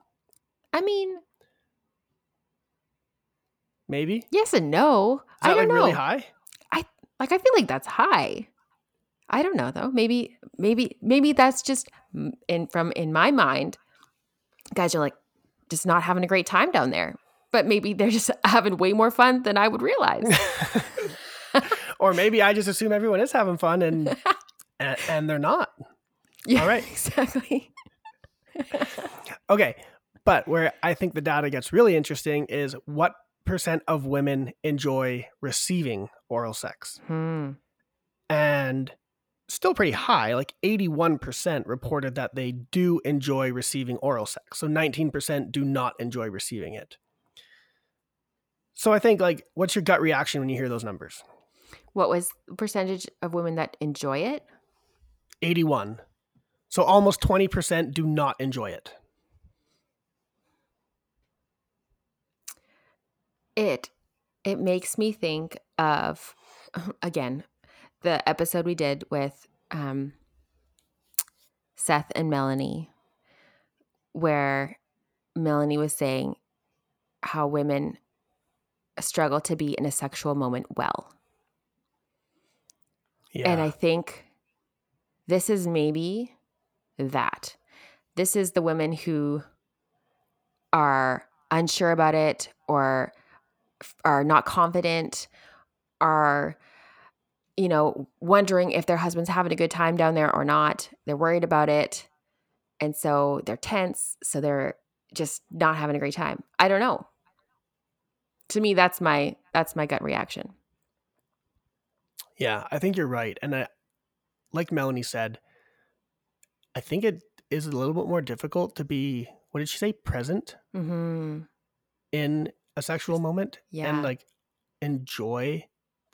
I mean, Maybe. yes and no. I don't like know. really high? Like I feel like that's high. I don't know though. Maybe maybe maybe that's just in from in my mind. Guys are like just not having a great time down there. But maybe they're just having way more fun than I would realize. or maybe I just assume everyone is having fun and and, and they're not. yeah, All right. exactly. Okay. But where I think the data gets really interesting is what percent of women enjoy receiving oral sex? Hmm. And still pretty high, like 81% reported that they do enjoy receiving oral sex. So 19% do not enjoy receiving it. So I think like what's your gut reaction when you hear those numbers? What was the percentage of women that enjoy it? 81. So almost 20% do not enjoy it. It it makes me think of again the episode we did with um Seth and Melanie where Melanie was saying how women struggle to be in a sexual moment well. Yeah. And I think this is maybe that. This is the women who are unsure about it or are not confident, are, you know, wondering if their husband's having a good time down there or not. They're worried about it. And so they're tense. So they're just not having a great time. I don't know. To me, that's my that's my gut reaction. Yeah, I think you're right. And I, like Melanie said, I think it is a little bit more difficult to be, what did she say, present Mm-hmm. in a sexual moment Yeah. and like enjoy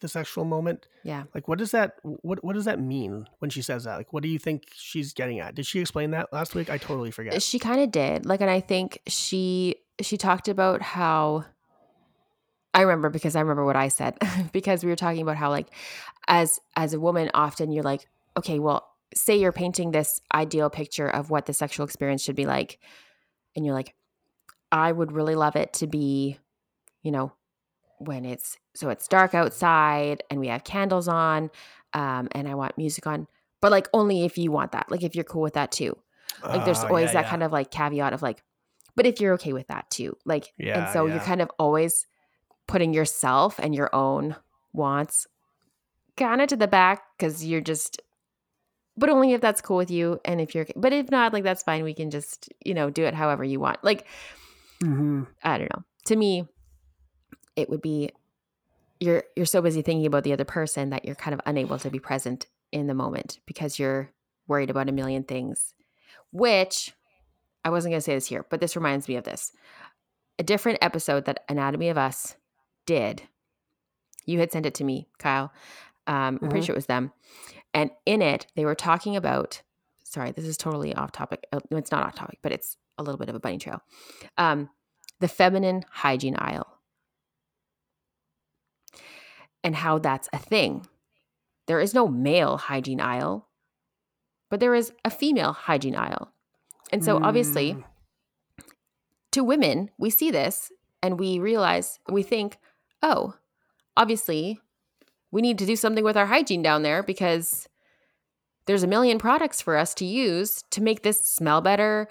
the sexual moment. Yeah. Like, what does that what what does that mean when she says that? Like, what do you think she's getting at? Did she explain that last week? I totally forget. She kind of did. Like, and I think she she talked about how I remember because I remember what I said because we were talking about how like as as a woman often you're like, okay, well, say you're painting this ideal picture of what the sexual experience should be like and you're like, I would really love it to be, you know, when it's so it's dark outside and we have candles on um, and I want music on, but like only if you want that, like if you're cool with that too. Like there's Oh, always yeah, that yeah. kind of like caveat of like, but if you're okay with that too, like, yeah, and so you're kind of always putting yourself and your own wants kind of to the back because you're just, but only if that's cool with you. And if you're, but if not, like that's fine. We can just, you know, do it however you want. Like, Mhm. I don't know. To me, it would be you're you're so busy thinking about the other person that you're kind of unable to be present in the moment because you're worried about a million things. Which I wasn't going to say this here, but this reminds me of this. A different episode that Anatomy of Us did. You had sent it to me, Kyle. Um, I'm pretty Mhm. sure it was them. And in it, they were talking about. Sorry, this is totally off topic. Uh, It's not off topic, but it's a little bit of a bunny trail. Um, the feminine hygiene aisle and how that's a thing. There is no male hygiene aisle, but there is a female hygiene aisle. And so, obviously, Mm. to women, we see this and we realize, we think, oh, obviously, we need to do something with our hygiene down there because there's a million products for us to use to make this smell better,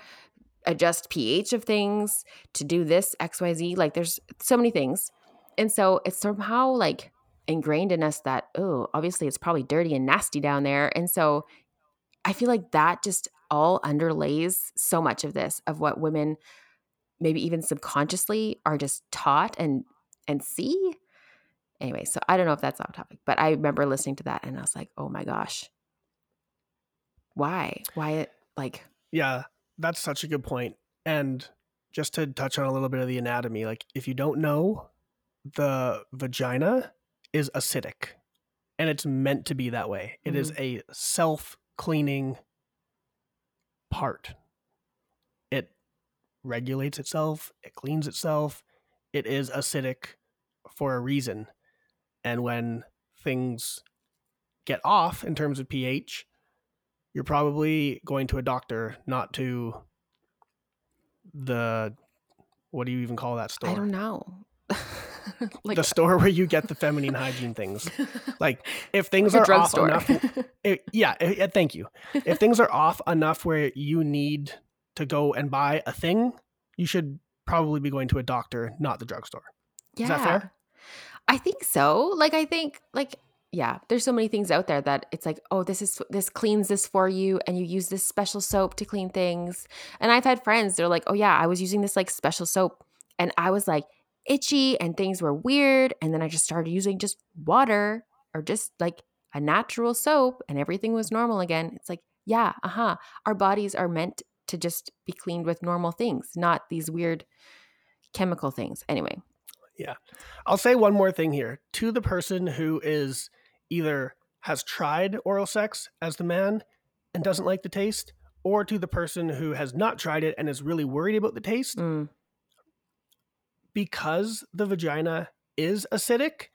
adjust pH of things, to do this XYZ. Like, there's so many things. And so, it's somehow like ingrained in us that, oh, obviously, it's probably dirty and nasty down there. And so, I feel like that just all underlays so much of this, of what women maybe even subconsciously are just taught and and see anyway so i don't know if that's off topic but i remember listening to that and i was like oh my gosh why why like Yeah, that's such a good point. And just to touch on a little bit of the anatomy, like if you don't know, the vagina is acidic and it's meant to be that way. It is mm-hmm. a self cleaning part. It regulates itself, it cleans itself. It is acidic for a reason. And when things get off in terms of pH, you're probably going to a doctor, not to the what do you even call that store? i don't know like the store where you get the feminine hygiene things. Like if things like are off drugstore enough, it, yeah, eh, eh, thank you. If things are off enough where you need to go and buy a thing, you should probably be going to a doctor, not the drugstore. yeah Is that fair? i think so like i think like yeah there's so many things out there that it's like oh this is this cleans this for you and you use this special soap to clean things and i've had friends they're like oh yeah i was using this like special soap and i was like itchy and things were weird and then i just started using just water or just like a natural soap and everything was normal again it's like yeah uh-huh our bodies are meant to just be cleaned with normal things not these weird chemical things anyway Yeah. I'll say one more thing here to the person who is either has tried oral sex as the man and doesn't like the taste, or to the person who has not tried it and is really worried about the taste. Mm, because the vagina is acidic,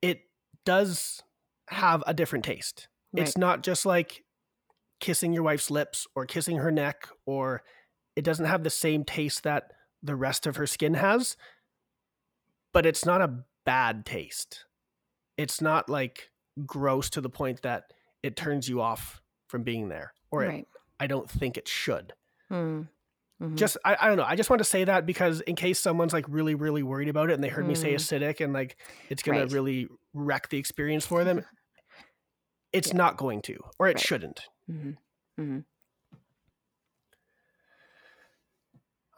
it does have a different taste. It's not just like kissing your wife's lips or kissing her neck, or it doesn't have the same taste that the rest of her skin has, but it's not a bad taste. It's not like gross to the point that it turns you off from being there, or it, right I don't think it should Mm, mhm. just I, I don't know i just want to say that because in case someone's like really really worried about it and they heard me say Mm. acidic and like it's gonna Right. really wreck the experience for them it's Yeah. not going to or it Right. shouldn't Mhm. Mhm.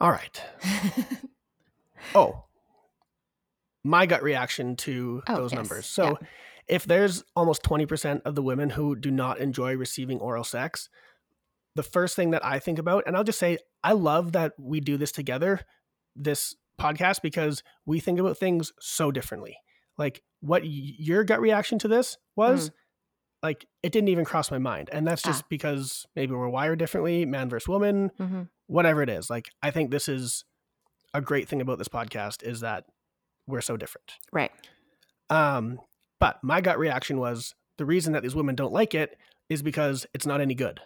all right oh my gut reaction to Oh, those yes. numbers so Yeah. if there's almost 20% of the women who do not enjoy receiving oral sex the first thing that i think about and i'll just say i love that we do this together this podcast because we think about things so differently. Like what your gut reaction to this was like it didn't even cross my mind and that's just Ah. because maybe we're wired differently man versus woman hmm whatever it is. Like i think this is a great thing about this podcast is that we're so different. Right. um but my gut reaction was the reason that these women don't like it is because it's not any good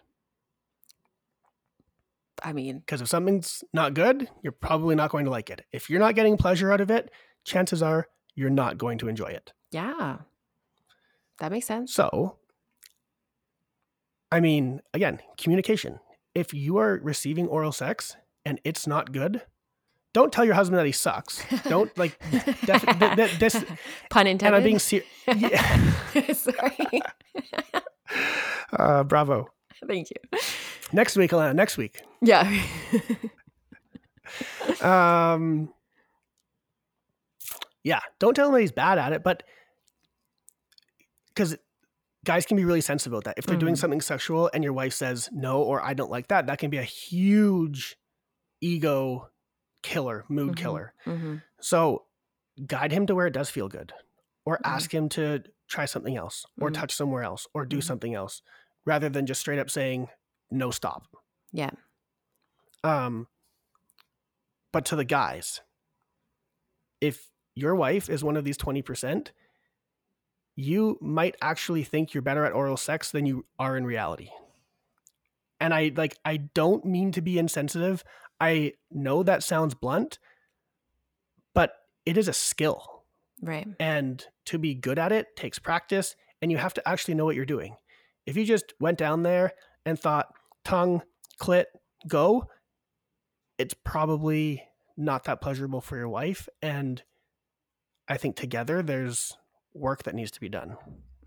I mean, because if something's not good you're probably not going to like it if you're not getting pleasure out of it chances are you're not going to enjoy it yeah. That makes sense. So, I mean, again, communication. If you are receiving oral sex and it's not good, don't tell your husband that he sucks. Don't like def- th- th- this. Pun And intended. I'm being serious. Yeah. Sorry. Uh, bravo. Thank you. Next week, Alana. Next week. Yeah. Um, yeah. Don't tell him that he's bad at it, but because guys can be really sensitive about that. If they're doing Mhm. something sexual and your wife says no or I don't like that, that can be a huge ego killer, mood Mhm. killer. hmm So guide him to where it does feel good, or Mhm. ask him to try something else, or Mhm. touch somewhere else, or do Mhm. something else, rather than just straight up saying no, stop. Yeah. Um, but to the guys, if your wife is one of these 20%, you might actually think you're better at oral sex than you are in reality. And I like I don't mean to be insensitive. I know that sounds blunt, but it is a skill. Right. And to be good at it takes practice and you have to actually know what you're doing. If you just went down there and thought tongue, clit, go, it's probably not that pleasurable for your wife. And I think together there's work that needs to be done.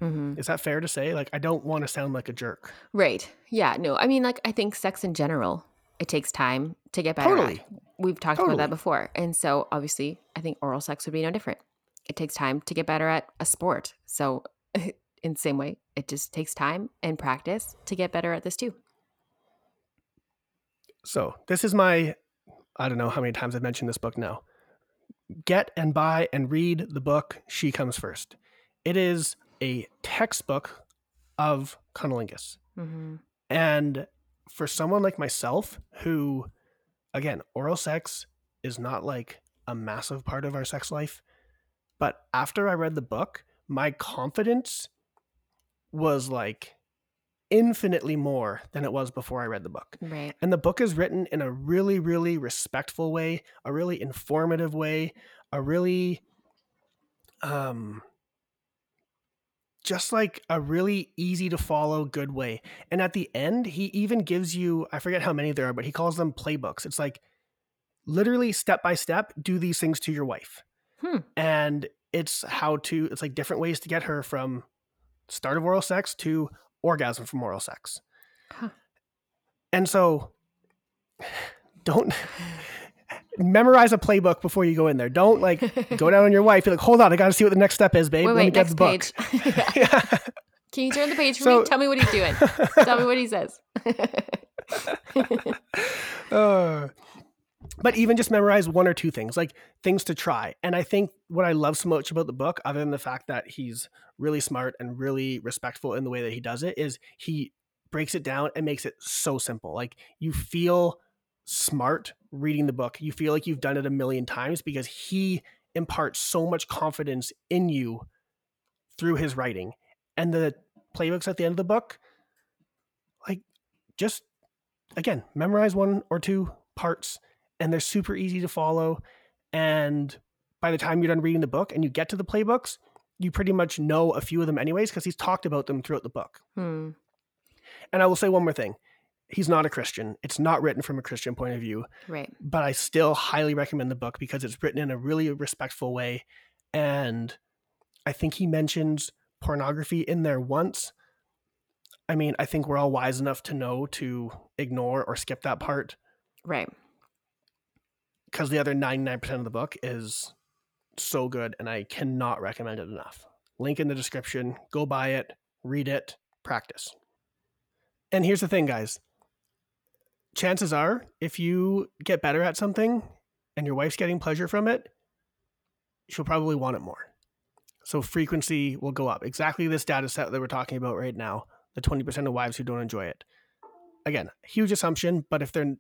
hmm Is that fair to say? Like, I don't want to sound like a jerk. Right. Yeah. No, I mean, like, I think sex in general, it takes time to get better Totally. at. We've talked about that before. And so, obviously, I think oral sex would be no different. It takes time to get better at a sport. So, in the same way, it just takes time and practice to get better at this too. So, this is my, I don't know how many times I've mentioned this book now. Get and buy and read the book She Comes First. It is a textbook of cunnilingus. Mm-hmm. And for someone like myself, who, again, oral sex is not like a massive part of our sex life, but after I read the book, my confidence was like infinitely more than it was before I read the book. Right. And the book is written in a really, really respectful way, a really informative way, a really, um, just like a really easy to follow, good way. And at the end, he even gives you, I forget how many there are, but he calls them playbooks. It's like literally step by step, do these things to your wife. Hmm. And it's how to, it's like different ways to get her from start of oral sex to orgasm from oral sex. Huh. And so don't memorize a playbook before you go in there. Don't like go down on your wife. You're like, hold on, I got to see what the next step is, babe. Wait, Let me wait, get the book. Yeah. Can you turn the page for So- me? Tell me what he's doing. Tell me what he says. Uh, but even just memorize one or two things, like things to try. And I think what I love so much about the book, other than the fact that he's really smart and really respectful in the way that he does it, is he breaks it down and makes it so simple. Like you feel smart reading the book. You feel like you've done it a million times because he imparts so much confidence in you through his writing. And the playbooks at the end of the book, like just again, memorize one or two parts and they're super easy to follow. And by the time you're done reading the book and you get to the playbooks, you pretty much know a few of them anyways because he's talked about them throughout the book. Hmm. And I will say one more thing. He's not a Christian. It's not written from a Christian point of view, Right. but I still highly recommend the book because it's written in a really respectful way. And I think he mentions pornography in there once. I mean, I think we're all wise enough to know to ignore or skip that part Right. Because the other 99% of the book is so good and I cannot recommend it enough. Link in the description. Go buy it, read it, practice. And here's the thing, guys. Chances are, if you get better at something and your wife's getting pleasure from it, she'll probably want it more. So frequency will go up. Exactly this data set that we're talking about right now. The 20% of wives who don't enjoy it. Again, huge assumption, but if they're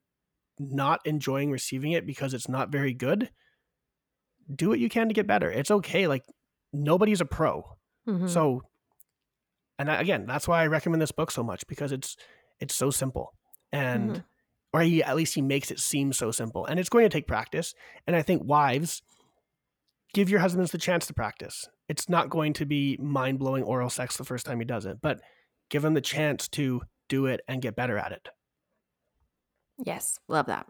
not enjoying receiving it because it's not very good, do what you can to get better. It's okay. Like nobody's a pro. Mhm. So, and again, that's why I recommend this book so much because it's it's so simple, and Mhm. or he at least he makes it seem so simple, and it's going to take practice. And I think wives give your husbands the chance to practice. It's not going to be mind blowing oral sex the first time he does it, but give him the chance to do it and get better at it. Yes, love that.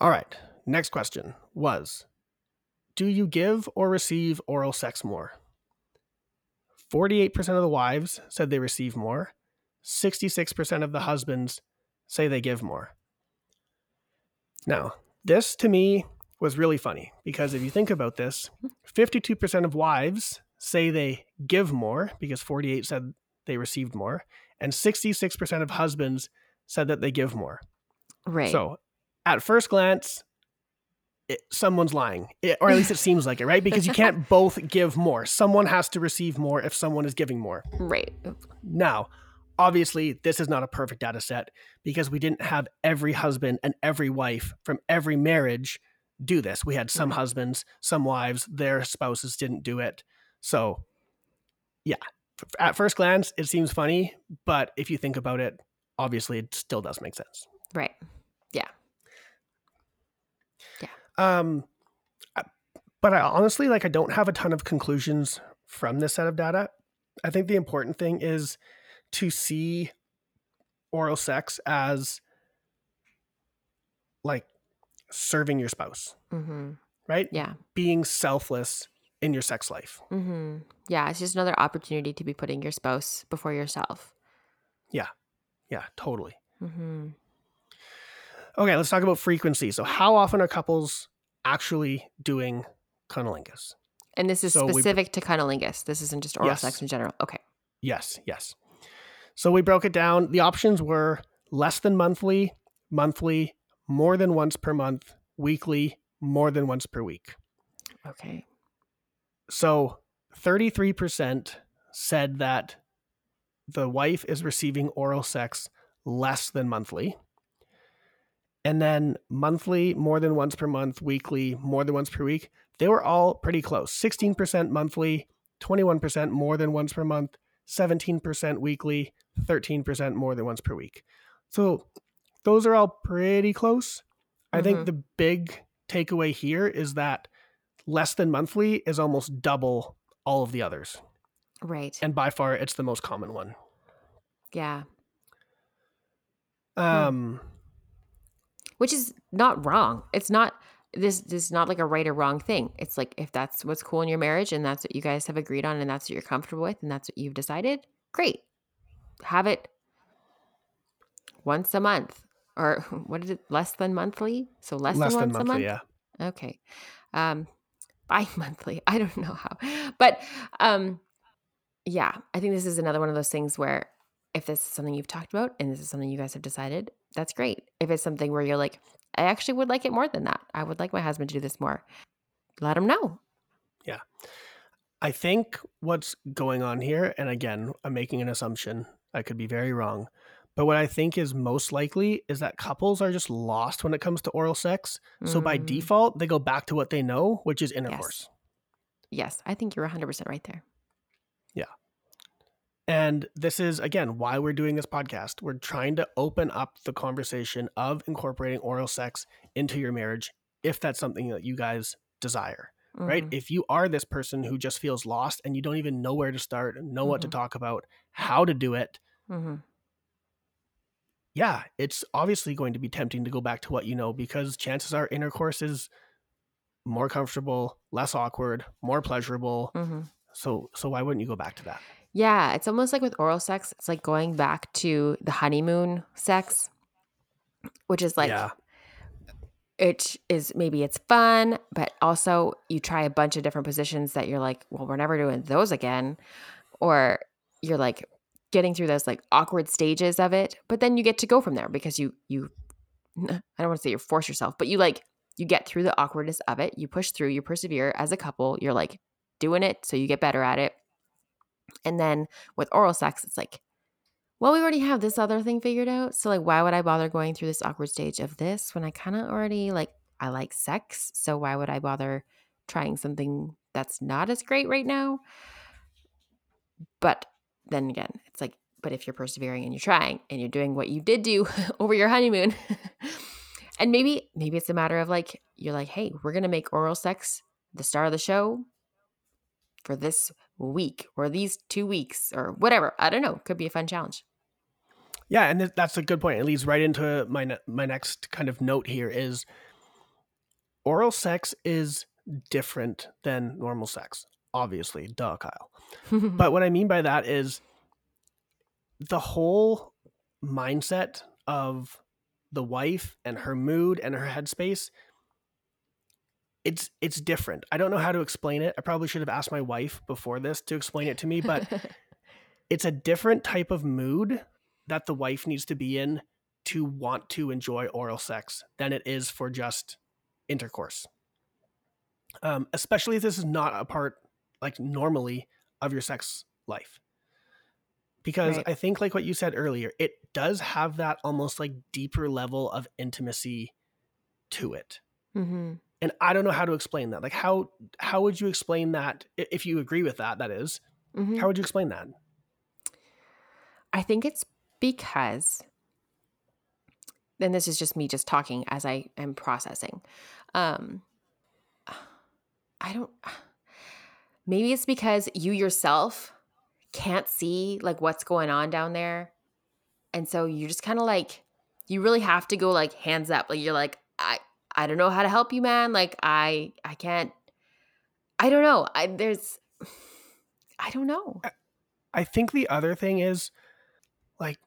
All right. Next question was Do you give or receive oral sex more? 48% of the wives said they receive more. 66% of the husbands say they give more. Now, this to me was really funny because if you think about this, 52% of wives say they give more because 48 said they received more, and 66% of husbands said that they give more. Right. So, at first glance, it, someone's lying, It- or at least it seems like it, right? Because you can't both give more. Someone has to receive more if someone is giving more. right. Now, obviously, this is not a perfect data set because we didn't have every husband and every wife from every marriage do this. We had some Right. husbands, some wives, their spouses didn't do it. So, yeah, at first glance, it seems funny, but if you think about it, obviously, it still does make sense. Right. Yeah. Yeah. Um, but I honestly like I don't have a ton of conclusions from this set of data. I think the important thing is to see oral sex as like serving your spouse, Mm-hmm. right? Yeah. Being selfless in your sex life. Mm-hmm. Yeah. It's just another opportunity to be putting your spouse before yourself. Yeah, totally. Mm-hmm. Okay, let's talk about frequency. So, how often are couples actually doing cunnilingus? And this is So we- specific to cunnilingus. This isn't just oral Yes. sex in general. Okay. Yes, yes. So we broke it down. The options were less than monthly, monthly, more than once per month, weekly, more than once per week. Okay. So 33% said that the wife is receiving oral sex less than monthly. And then monthly, more than once per month, weekly, more than once per week, they were all pretty close. 16% monthly, 21% more than once per month, 17% weekly, 13% more than once per week. So those are all pretty close. I think Mhm. the big takeaway here is that less than monthly is almost double all of the others. Right. And by far, it's the most common one. yeah. Um, Which is not wrong. It's not this this is not like a right or wrong thing. It's like if that's what's cool in your marriage and that's what you guys have agreed on and that's what you're comfortable with and that's what you've decided, great. Have it once a month. Or what is it? Less than monthly? So less, less than than once monthly, a month? yeah. Okay. Um bi-monthly. I don't know how. But um yeah, I think this is another one of those things where if this is something you've talked about and this is something you guys have decided, that's great. If it's something where you're like, I actually would like it more than that. I would like my husband to do this more. Let him know. Yeah. I think what's going on here, and again, I'm making an assumption. I could be very wrong. But what I think is most likely is that couples are just lost when it comes to oral sex. So by Mm, default, they go back to what they know, which is intercourse. Yes, I think you're 100% right there. And this is, again, why we're doing this podcast. We're trying to open up the conversation of incorporating oral sex into your marriage if that's something that you guys desire, right? Mhm. If you are this person who just feels lost and you don't even know where to start, know what to Mhm. talk about, how to do it, Mhm. yeah, it's obviously going to be tempting to go back to what you know because chances are intercourse is more comfortable, less awkward, more pleasurable. Mhm. So so why wouldn't you go back to that? Yeah, it's almost like with oral sex, it's like going back to the honeymoon sex, which is like yeah. it is maybe it's fun, but also you try a bunch of different positions that you're like, well, we're never doing those again. Or you're like getting through those like awkward stages of it, but then you get to go from there because you you I don't want to say you force yourself, but you like you get through the awkwardness of it, you push through, you persevere as a couple, you're like doing it so you get better at it. And then with oral sex, it's like, well, we already have this other thing figured out. So, like, why would I bother going through this awkward stage of this when I kind of already like, I like sex. So, why would I bother trying something that's not as great right now? But then again, it's like, but if you're persevering and you're trying and you're doing what you did do over your honeymoon, and maybe, maybe it's a matter of like, you're like, hey, we're going to make oral sex the star of the show for this week or these two weeks or whatever. I don't know. Could be a fun challenge. Yeah, and that's a good point. It leads right into my ne- my next kind of note here is oral sex is different than normal sex. Obviously, duh, Kyle. but what I mean by that is the whole mindset of the wife and her mood and her headspace it's it's different. I don't know how to explain it. I probably should have asked my wife before this to explain it to me, but it's a different type of mood that the wife needs to be in to want to enjoy oral sex than it is for just intercourse. Um, especially if this is not a part, like normally, of your sex life. Because right. I think, like what you said earlier, it does have that almost like deeper level of intimacy to it. Mm-hmm and i don't know how to explain that like how how would you explain that if you agree with that that is, mm-hmm. how would you explain that i think it's because then this is just me just talking as i am processing um i don't maybe it's because you yourself can't see like what's going on down there and so you're just kind of like you really have to go like hands up like you're like i I don't know how to help you, man. Like I I can't I don't know. I there's I don't know. I think the other thing is like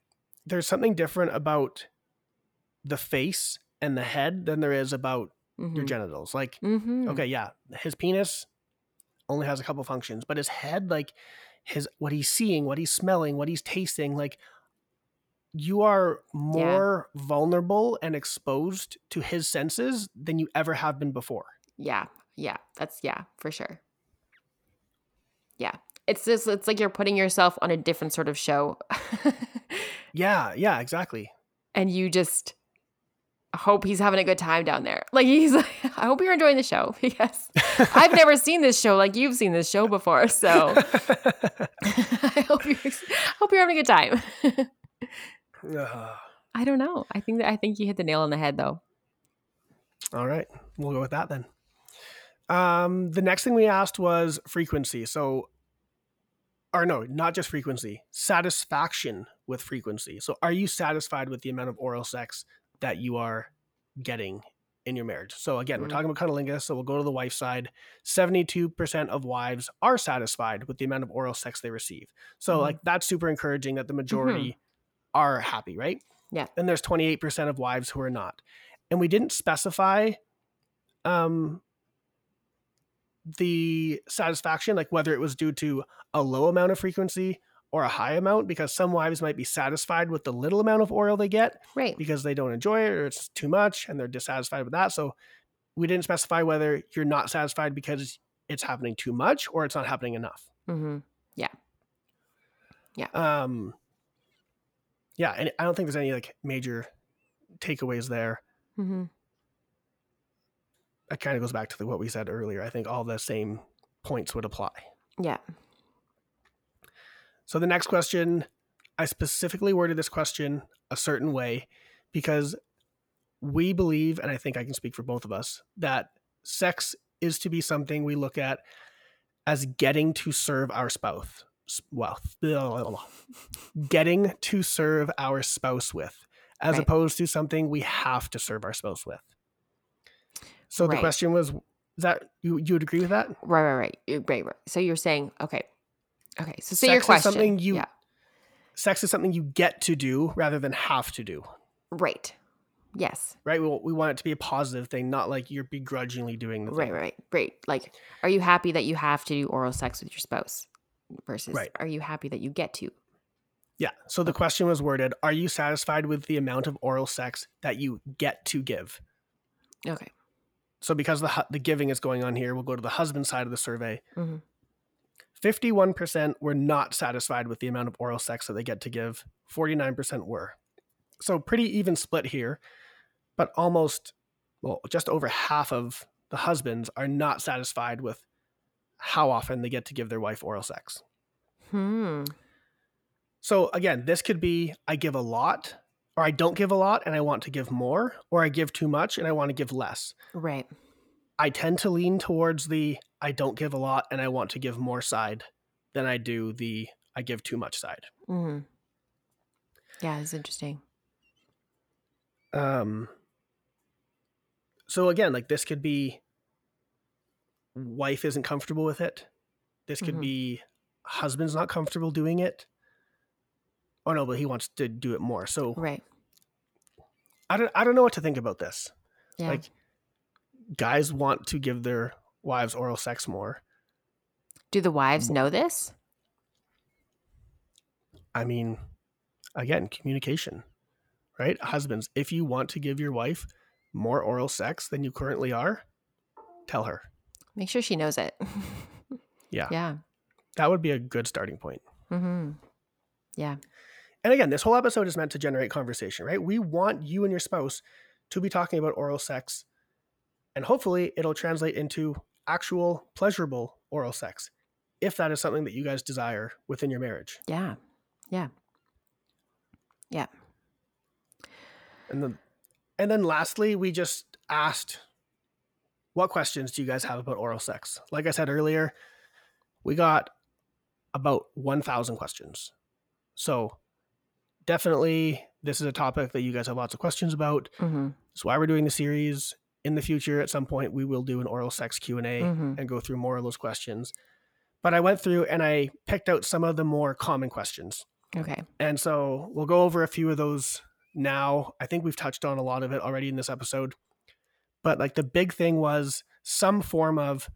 there's something different about the face and the head than there is about mm-hmm. your genitals. Like mm-hmm. okay, yeah, his penis only has a couple functions, but his head like his what he's seeing, what he's smelling, what he's tasting, like you are more yeah. vulnerable and exposed to his senses than you ever have been before. Yeah. Yeah. That's yeah, for sure. Yeah. It's just it's like you're putting yourself on a different sort of show. yeah, yeah, exactly. And you just hope he's having a good time down there. Like he's like, I hope you're enjoying the show because I've never seen this show like you've seen this show before. So I hope you're, hope you're having a good time. I don't know. I think that I think you hit the nail on the head though. All right. We'll go with that then. Um, the next thing we asked was frequency. So or no, not just frequency, satisfaction with frequency. So are you satisfied with the amount of oral sex that you are getting in your marriage? So again, mm-hmm. we're talking about cunnilingus, so we'll go to the wife side. 72% of wives are satisfied with the amount of oral sex they receive. So mm-hmm. like that's super encouraging that the majority mm-hmm are happy, right? Yeah. And there's 28% of wives who are not. And we didn't specify um the satisfaction, like whether it was due to a low amount of frequency or a high amount, because some wives might be satisfied with the little amount of oil they get, right? Because they don't enjoy it or it's too much and they're dissatisfied with that. So we didn't specify whether you're not satisfied because it's happening too much or it's not happening enough. Mm-hmm. Yeah. Yeah. Um, yeah, and I don't think there's any like major takeaways there. Mm-hmm. That kind of goes back to the, what we said earlier. I think all the same points would apply. Yeah. So the next question, I specifically worded this question a certain way because we believe, and I think I can speak for both of us, that sex is to be something we look at as getting to serve our spouse well, getting to serve our spouse with, as right. opposed to something we have to serve our spouse with. So right. the question was, is that you you would agree with that? Right, right, right, right, right. So you're saying, okay, okay. So say your question. Is something you, yeah. Sex is something you get to do rather than have to do. Right. Yes. Right. We, we want it to be a positive thing, not like you're begrudgingly doing the thing. Right, right, right. Like, are you happy that you have to do oral sex with your spouse? Versus right. are you happy that you get to? Yeah. So the question was worded Are you satisfied with the amount of oral sex that you get to give? Okay. so because the the giving is going on here, we'll go to the husband side of the survey. Mhm. 51% were not satisfied with the amount of oral sex that they get to give. 49% were. So pretty even split here, but almost well, just over half of the husbands are not satisfied with how often they get to give their wife oral sex. Hmm. So again, this could be I give a lot, or I don't give a lot and I want to give more, or I give too much and I want to give less. Right. I tend to lean towards the I don't give a lot and I want to give more side than I do the I give too much side. Mm-hmm. Yeah, it's interesting. Um so again, like this could be wife isn't comfortable with it. This could Mhm. be husband's not comfortable doing it. Oh no, but he wants to do it more. So Right. I don't I don't know what to think about this. Yeah. Like guys want to give their wives oral sex more. Do the wives know this? I mean, again, communication, right? Husbands, if you want to give your wife more oral sex than you currently are, tell her. Make sure she knows it. Yeah. Yeah. That would be a good starting point. hmm Yeah. And again, this whole episode is meant to generate conversation, right? We want you and your spouse to be talking about oral sex, and hopefully it'll translate into actual pleasurable oral sex if that is something that you guys desire within your marriage. Yeah. Yeah. Yeah. And then and then lastly, we just asked what questions do you guys have about oral sex? Like I said earlier, we got about 1000 questions. So definitely this is a topic that you guys have lots of questions about. hmm That's why we're doing the series. In the future at some point we will do an oral sex Q&A hmm and go through more of those questions. But I went through and I picked out some of the more common questions. Okay. And so we'll go over a few of those now. I think we've touched on a lot of it already in this episode. But like the big thing was some form of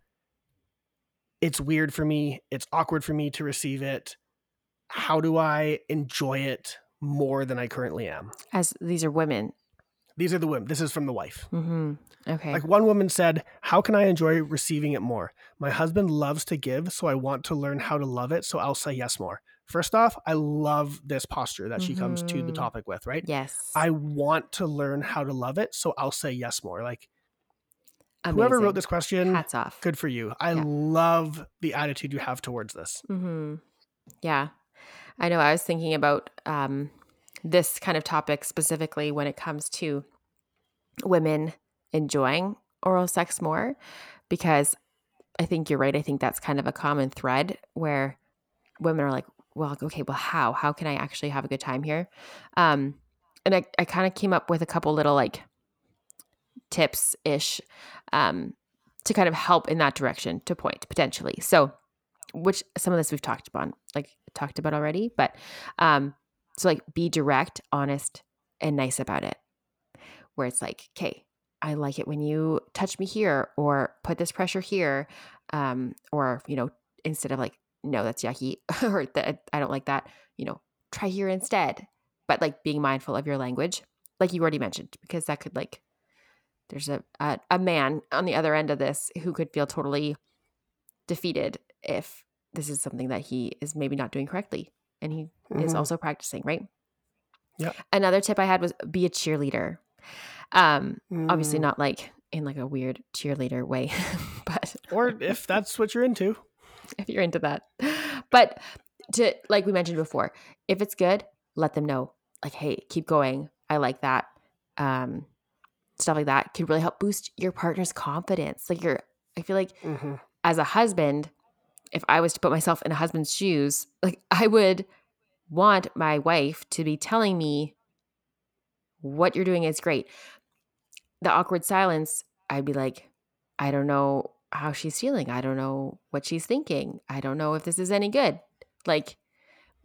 it's weird for me, it's awkward for me to receive it. How do I enjoy it more than I currently am? As these are women. These are the women. This is from the wife. hmm Okay. Like one woman said, How can I enjoy receiving it more? My husband loves to give, so I want to learn how to love it, so I'll say yes more. First off, I love this posture that she comes to the Mhm. topic with, right? yes. I want to learn how to love it, so I'll say yes more. Like whoever wrote this question, Hats off. good for you. I Yeah. love the attitude you have towards this. hmm Yeah. I know. I was thinking about um, this kind of topic specifically when it comes to women enjoying oral sex more, because I think you're right. I think that's kind of a common thread where women are like, well, okay, well, how? How can I actually have a good time here? Um, and I, I kind of came up with a couple little like tips ish um, to kind of help in that direction to point potentially. So, which some of this we've talked about, like talked about already, but um, so like be direct, honest, and nice about it. Where it's like, okay, I like it when you touch me here, or put this pressure here, um, or you know, instead of like, no, that's yucky, or that I don't like that, you know, try here instead. But like being mindful of your language, like you already mentioned, because that could like, there's a a, a man on the other end of this who could feel totally defeated if this is something that he is maybe not doing correctly and he is Mhm. also practicing right? Yeah another tip i had was be a cheerleader. Um obviously Mm, not like in like a weird cheerleader way but Or if that's what you're into. if you're into that. But to like we mentioned before if it's good let them know like hey keep going. I like that. Um stuff like that could really help boost your partner's confidence like you're i feel like hmm as a husband, if I was to put myself in a husband's shoes, like I would want my wife to be telling me what you're doing is great. The awkward silence, I'd be like, I don't know how she's feeling. I don't know what she's thinking. I don't know if this is any good. Like,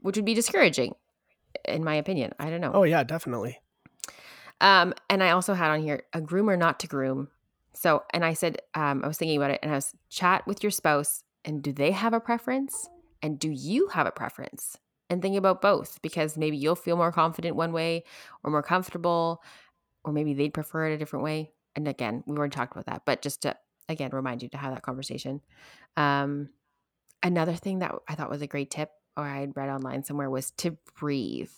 which would be discouraging, in my opinion. I don't know. Oh yeah, definitely. Um, and I also had on here a groomer not to groom. So, and I said, um, I was thinking about it and I was chat with your spouse and do they have a preference? And do you have a preference? And think about both because maybe you'll feel more confident one way or more comfortable, or maybe they'd prefer it a different way. and again, we already talked about that, but just to again remind you to have that conversation. Um, another thing that I thought was a great tip, or I had read online somewhere, was to breathe.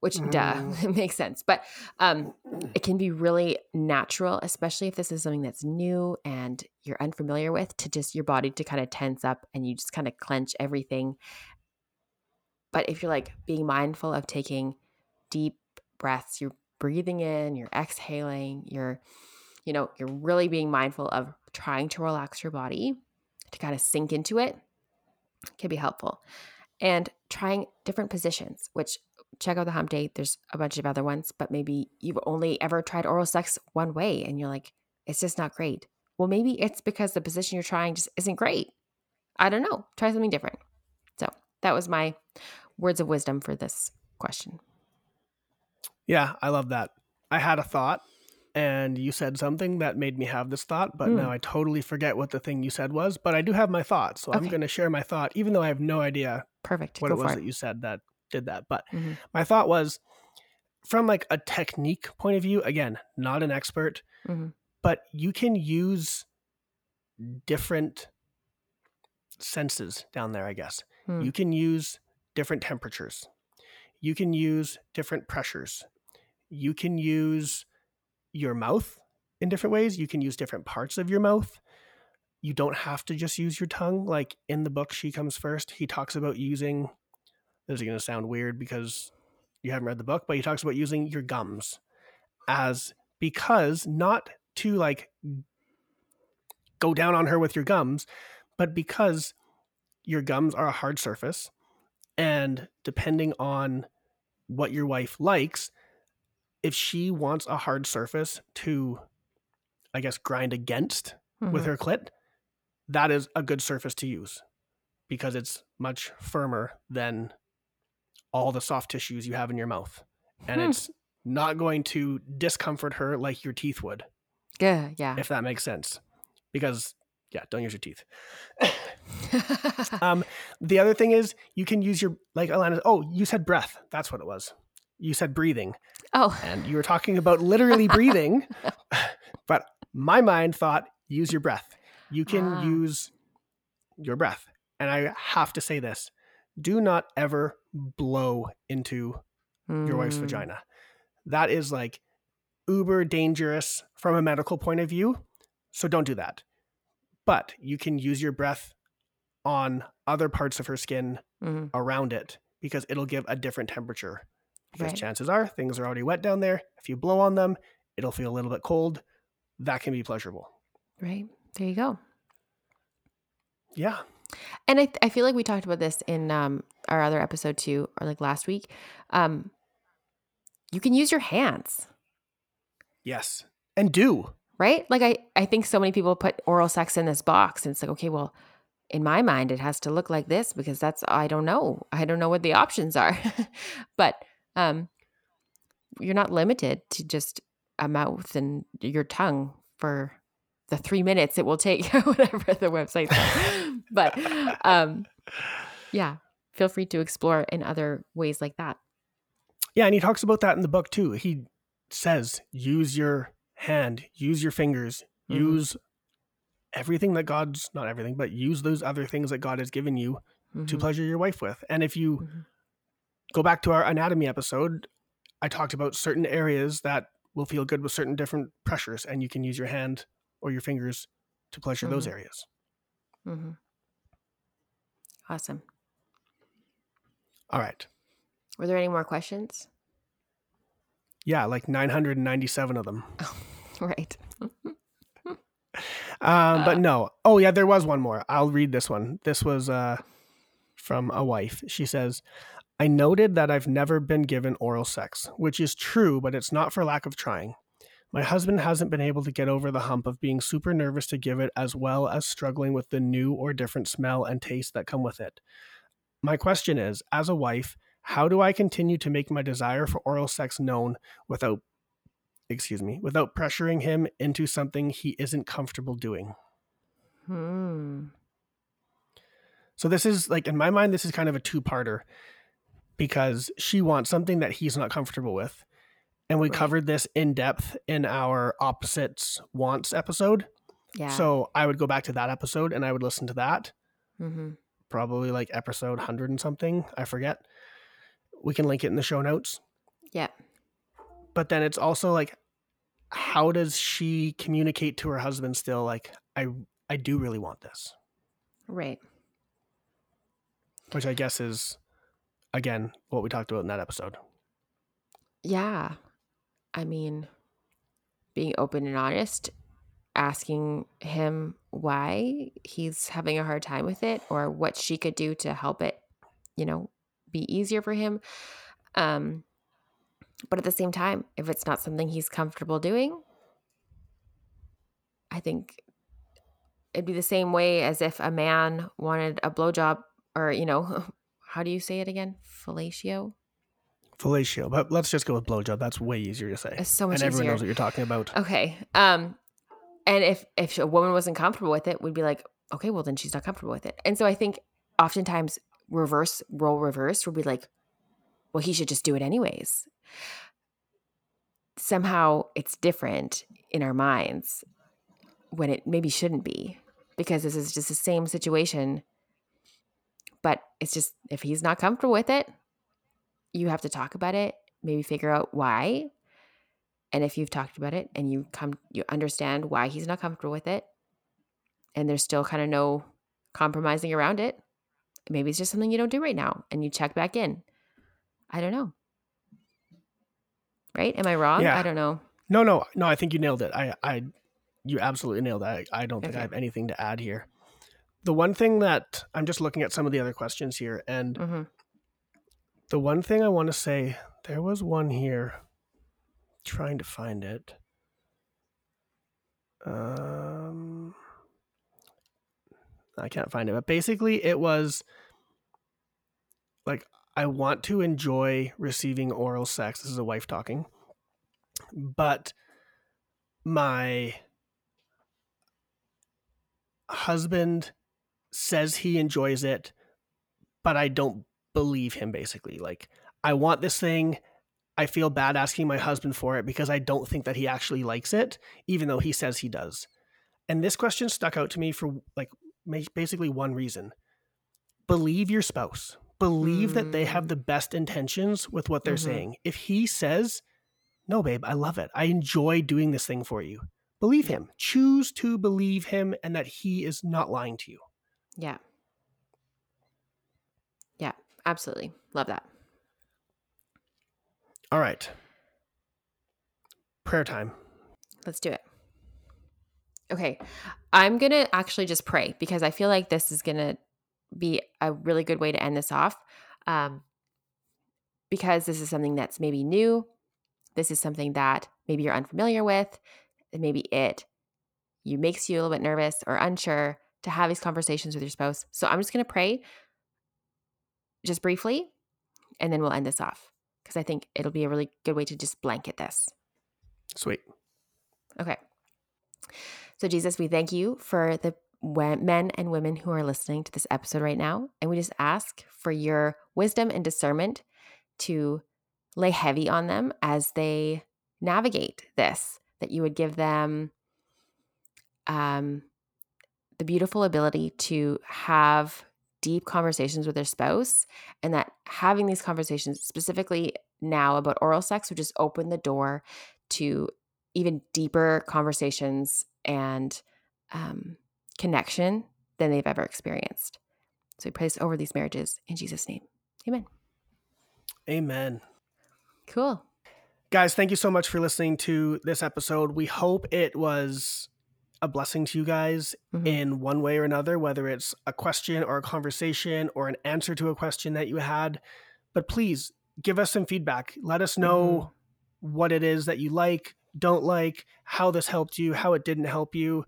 Which, Mm. duh, it makes sense. But um, it can be really natural, especially if this is something that's new and you're unfamiliar with, to just your body to kind of tense up and you just kind of clench everything. But if you're like being mindful of taking deep breaths, you're breathing in, you're exhaling, you're, you know, you're really being mindful of trying to relax your body to kind of sink into it can be helpful. And trying different positions, which check out the hump date. There's a bunch of other ones, but maybe you've only ever tried oral sex one way and you're like, it's just not great. Well, maybe it's because the position you're trying just isn't great. I don't know. Try something different. So that was my words of wisdom for this question. Yeah, I love that. I had a thought and you said something that made me have this thought, but Mm. now I totally forget what the thing you said was. But I do have my thought, so I'm going to share my thought, even though I have no idea Perfect. what Go it was for that you said that did that. But Mhm. my thought was from like a technique point of view, again, not an expert, Mhm. but you can use different senses down there, I guess. Hmm. You can use different temperatures. You can use different pressures. You can use your mouth in different ways. You can use different parts of your mouth. You don't have to just use your tongue. Like in the book, She Comes First, he talks about using, this is going to sound weird because you haven't read the book, but he talks about using your gums as because not to like go down on her with your gums, but because your gums are a hard surface. And depending on what your wife likes, if she wants a hard surface to, I guess, grind against with Mhm. her clit, that is a good surface to use because it's much firmer than all the soft tissues you have in your mouth. And Hmm. it's not going to discomfort her like your teeth would, Yeah. Yeah. if that makes sense. Because, yeah, don't use your teeth. um, the other thing is you can use your, like Alana, oh, you said breath. That's what it was. You said breathing. oh. And you were talking about literally breathing. but my mind thought use your breath. You can Ah. use your breath. And I have to say this do not ever blow into your wife's Mm. vagina. That is like uber dangerous from a medical point of view. So don't do that. But you can use your breath on other parts of her skin Mhm. around it because it'll give a different temperature. Because Right. chances are things are already wet down there. If you blow on them, it'll feel a little bit cold. That can be pleasurable. Right. There you go. Yeah. And I, I feel like we talked about this in um, our other episode too, or like last week. Um, you can use your hands, Yes. And do. right? Like I, I think so many people put oral sex in this box, and it's like, okay, well, in my mind, it has to look like this because that's I don't know, I don't know what the options are, but um, you're not limited to just a mouth and your tongue for the three minutes it will take, whatever the website says. but um, yeah, feel free to explore in other ways like that. Yeah. And he talks about that in the book too. He says use your hand, use your fingers, Mhm. use everything that God's not everything, but use those other things that God has given you to Mhm. pleasure your wife with. And if you Mhm. go back to our anatomy episode, I talked about certain areas that will feel good with certain different pressures, and you can use your hand or your fingers to pleasure those Mhm. areas. Mhm. Awesome. All right. Were there any more questions? Yeah, like 997 of them. Right. Um, Uh. but no. Oh, yeah, there was one more. I'll read this one. This was uh, from a wife. She says, I noted that I've never been given oral sex, which is true, but it's not for lack of trying. My husband hasn't been able to get over the hump of being super nervous to give it, as well as struggling with the new or different smell and taste that come with it. My question is as a wife, how do I continue to make my desire for oral sex known without, excuse me, without pressuring him into something he isn't comfortable doing? Hmm. So this is like in my mind, this is kind of a two-parter because she wants something that he's not comfortable with, And we Right. covered this in depth in our opposites wants episode. Yeah. So I would go back to that episode and I would listen to that. hmm Probably like episode 100 and something. I forget. We can link it in the show notes. Yeah. But then it's also like, how does she communicate to her husband still? Like, I, I do really want this, Right. which I guess is, again, what we talked about in that episode. Yeah. I mean, being open and honest, asking him why he's having a hard time with it or what she could do to help it, you know, be easier for him. Um but at the same time, if it's not something he's comfortable doing, I think it'd be the same way as if a man wanted a blowjob or, you know, how do you say it again? Fellatio? Fellatio, but let's just go with blowjob. That's way easier to say. It's so much and everyone easier. knows what you're talking about. Okay. Um, and if if a woman wasn't comfortable with it, we'd be like, okay, well then she's not comfortable with it. And so I think oftentimes reverse role reverse would be like, well, he should just do it anyways. Somehow it's different in our minds when it maybe shouldn't be because this is just the same situation. But it's just if he's not comfortable with it, you have to talk about it, maybe figure out why, and if you've talked about it and you come you understand why he's not comfortable with it and there's still kind of no compromising around it maybe it's just something you don't do right now and you check back in i don't know right am i wrong Yeah. i don't know No, no, no. I think you nailed it. I, I, you absolutely nailed that. I, I don't think I have anything to add here. The one thing that I'm just looking at some of the other questions here, and hmm the one thing I want to say, there was one here. Trying to find it. Um, I can't find it, but basically, it was like I want to enjoy receiving oral sex. This is a wife talking, but my husband says he enjoys it, but I don't believe him basically. Like, I want this thing. I feel bad asking my husband for it because I don't think that he actually likes it, even though he says he does. And this question stuck out to me for like basically one reason believe your spouse, believe that they have the best intentions with what they're Mhm. saying. If he says, No, babe, I love it. I enjoy doing this thing for you. Believe him. Choose to believe him and that he is not lying to you. yeah yeah absolutely love that All right. Prayer time. Let's do it. Okay. I'm going to actually just pray because I feel like this is going to be a really good way to end this off. Um, because this is something that's maybe new. This is something that maybe you're unfamiliar with. And maybe it you makes you a little bit nervous or unsure to have these conversations with your spouse. So I'm just going to pray just briefly and then we'll end this off because I think it'll be a really good way to just blanket this. Sweet. Okay. So, Jesus, we thank you for the men and women who are listening to this episode right now. And we just ask for your wisdom and discernment to lay heavy on them as they navigate this, that you would give them um, the beautiful ability to have deep conversations with their spouse, and that having these conversations, specifically now about oral sex, would just open the door to even deeper conversations and um, connection than they've ever experienced. So we pray this over these marriages in Jesus' name. Amen. Amen. Cool. Guys, thank you so much for listening to this episode. We hope it was a blessing to you guys Mhm. in one way or another, whether it's a question or a conversation or an answer to a question that you had. But please give us some feedback. Let us know what it is that you like, don't like, how this helped you, how it didn't help you.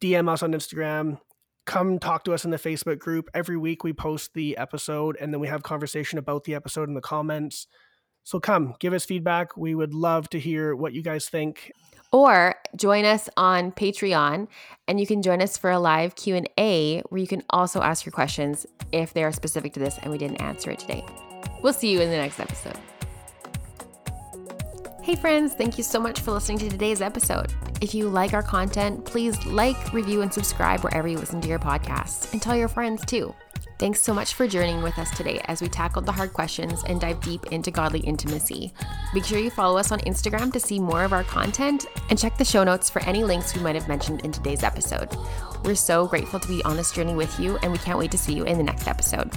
DM us on Instagram. Come talk to us in the Facebook group. Every week we post the episode and then we have conversation about the episode in the comments. So come, give us feedback. We would love to hear what you guys think. Or join us on Patreon and you can join us for a live Q&A where you can also ask your questions if they are specific to this and we didn't answer it today. We'll see you in the next episode. Hey, friends, thank you so much for listening to today's episode. If you like our content, please like, review, and subscribe wherever you listen to your podcasts, and tell your friends too. Thanks so much for journeying with us today as we tackled the hard questions and dive deep into godly intimacy. Make sure you follow us on Instagram to see more of our content and check the show notes for any links we might have mentioned in today's episode. We're so grateful to be on this journey with you, and we can't wait to see you in the next episode.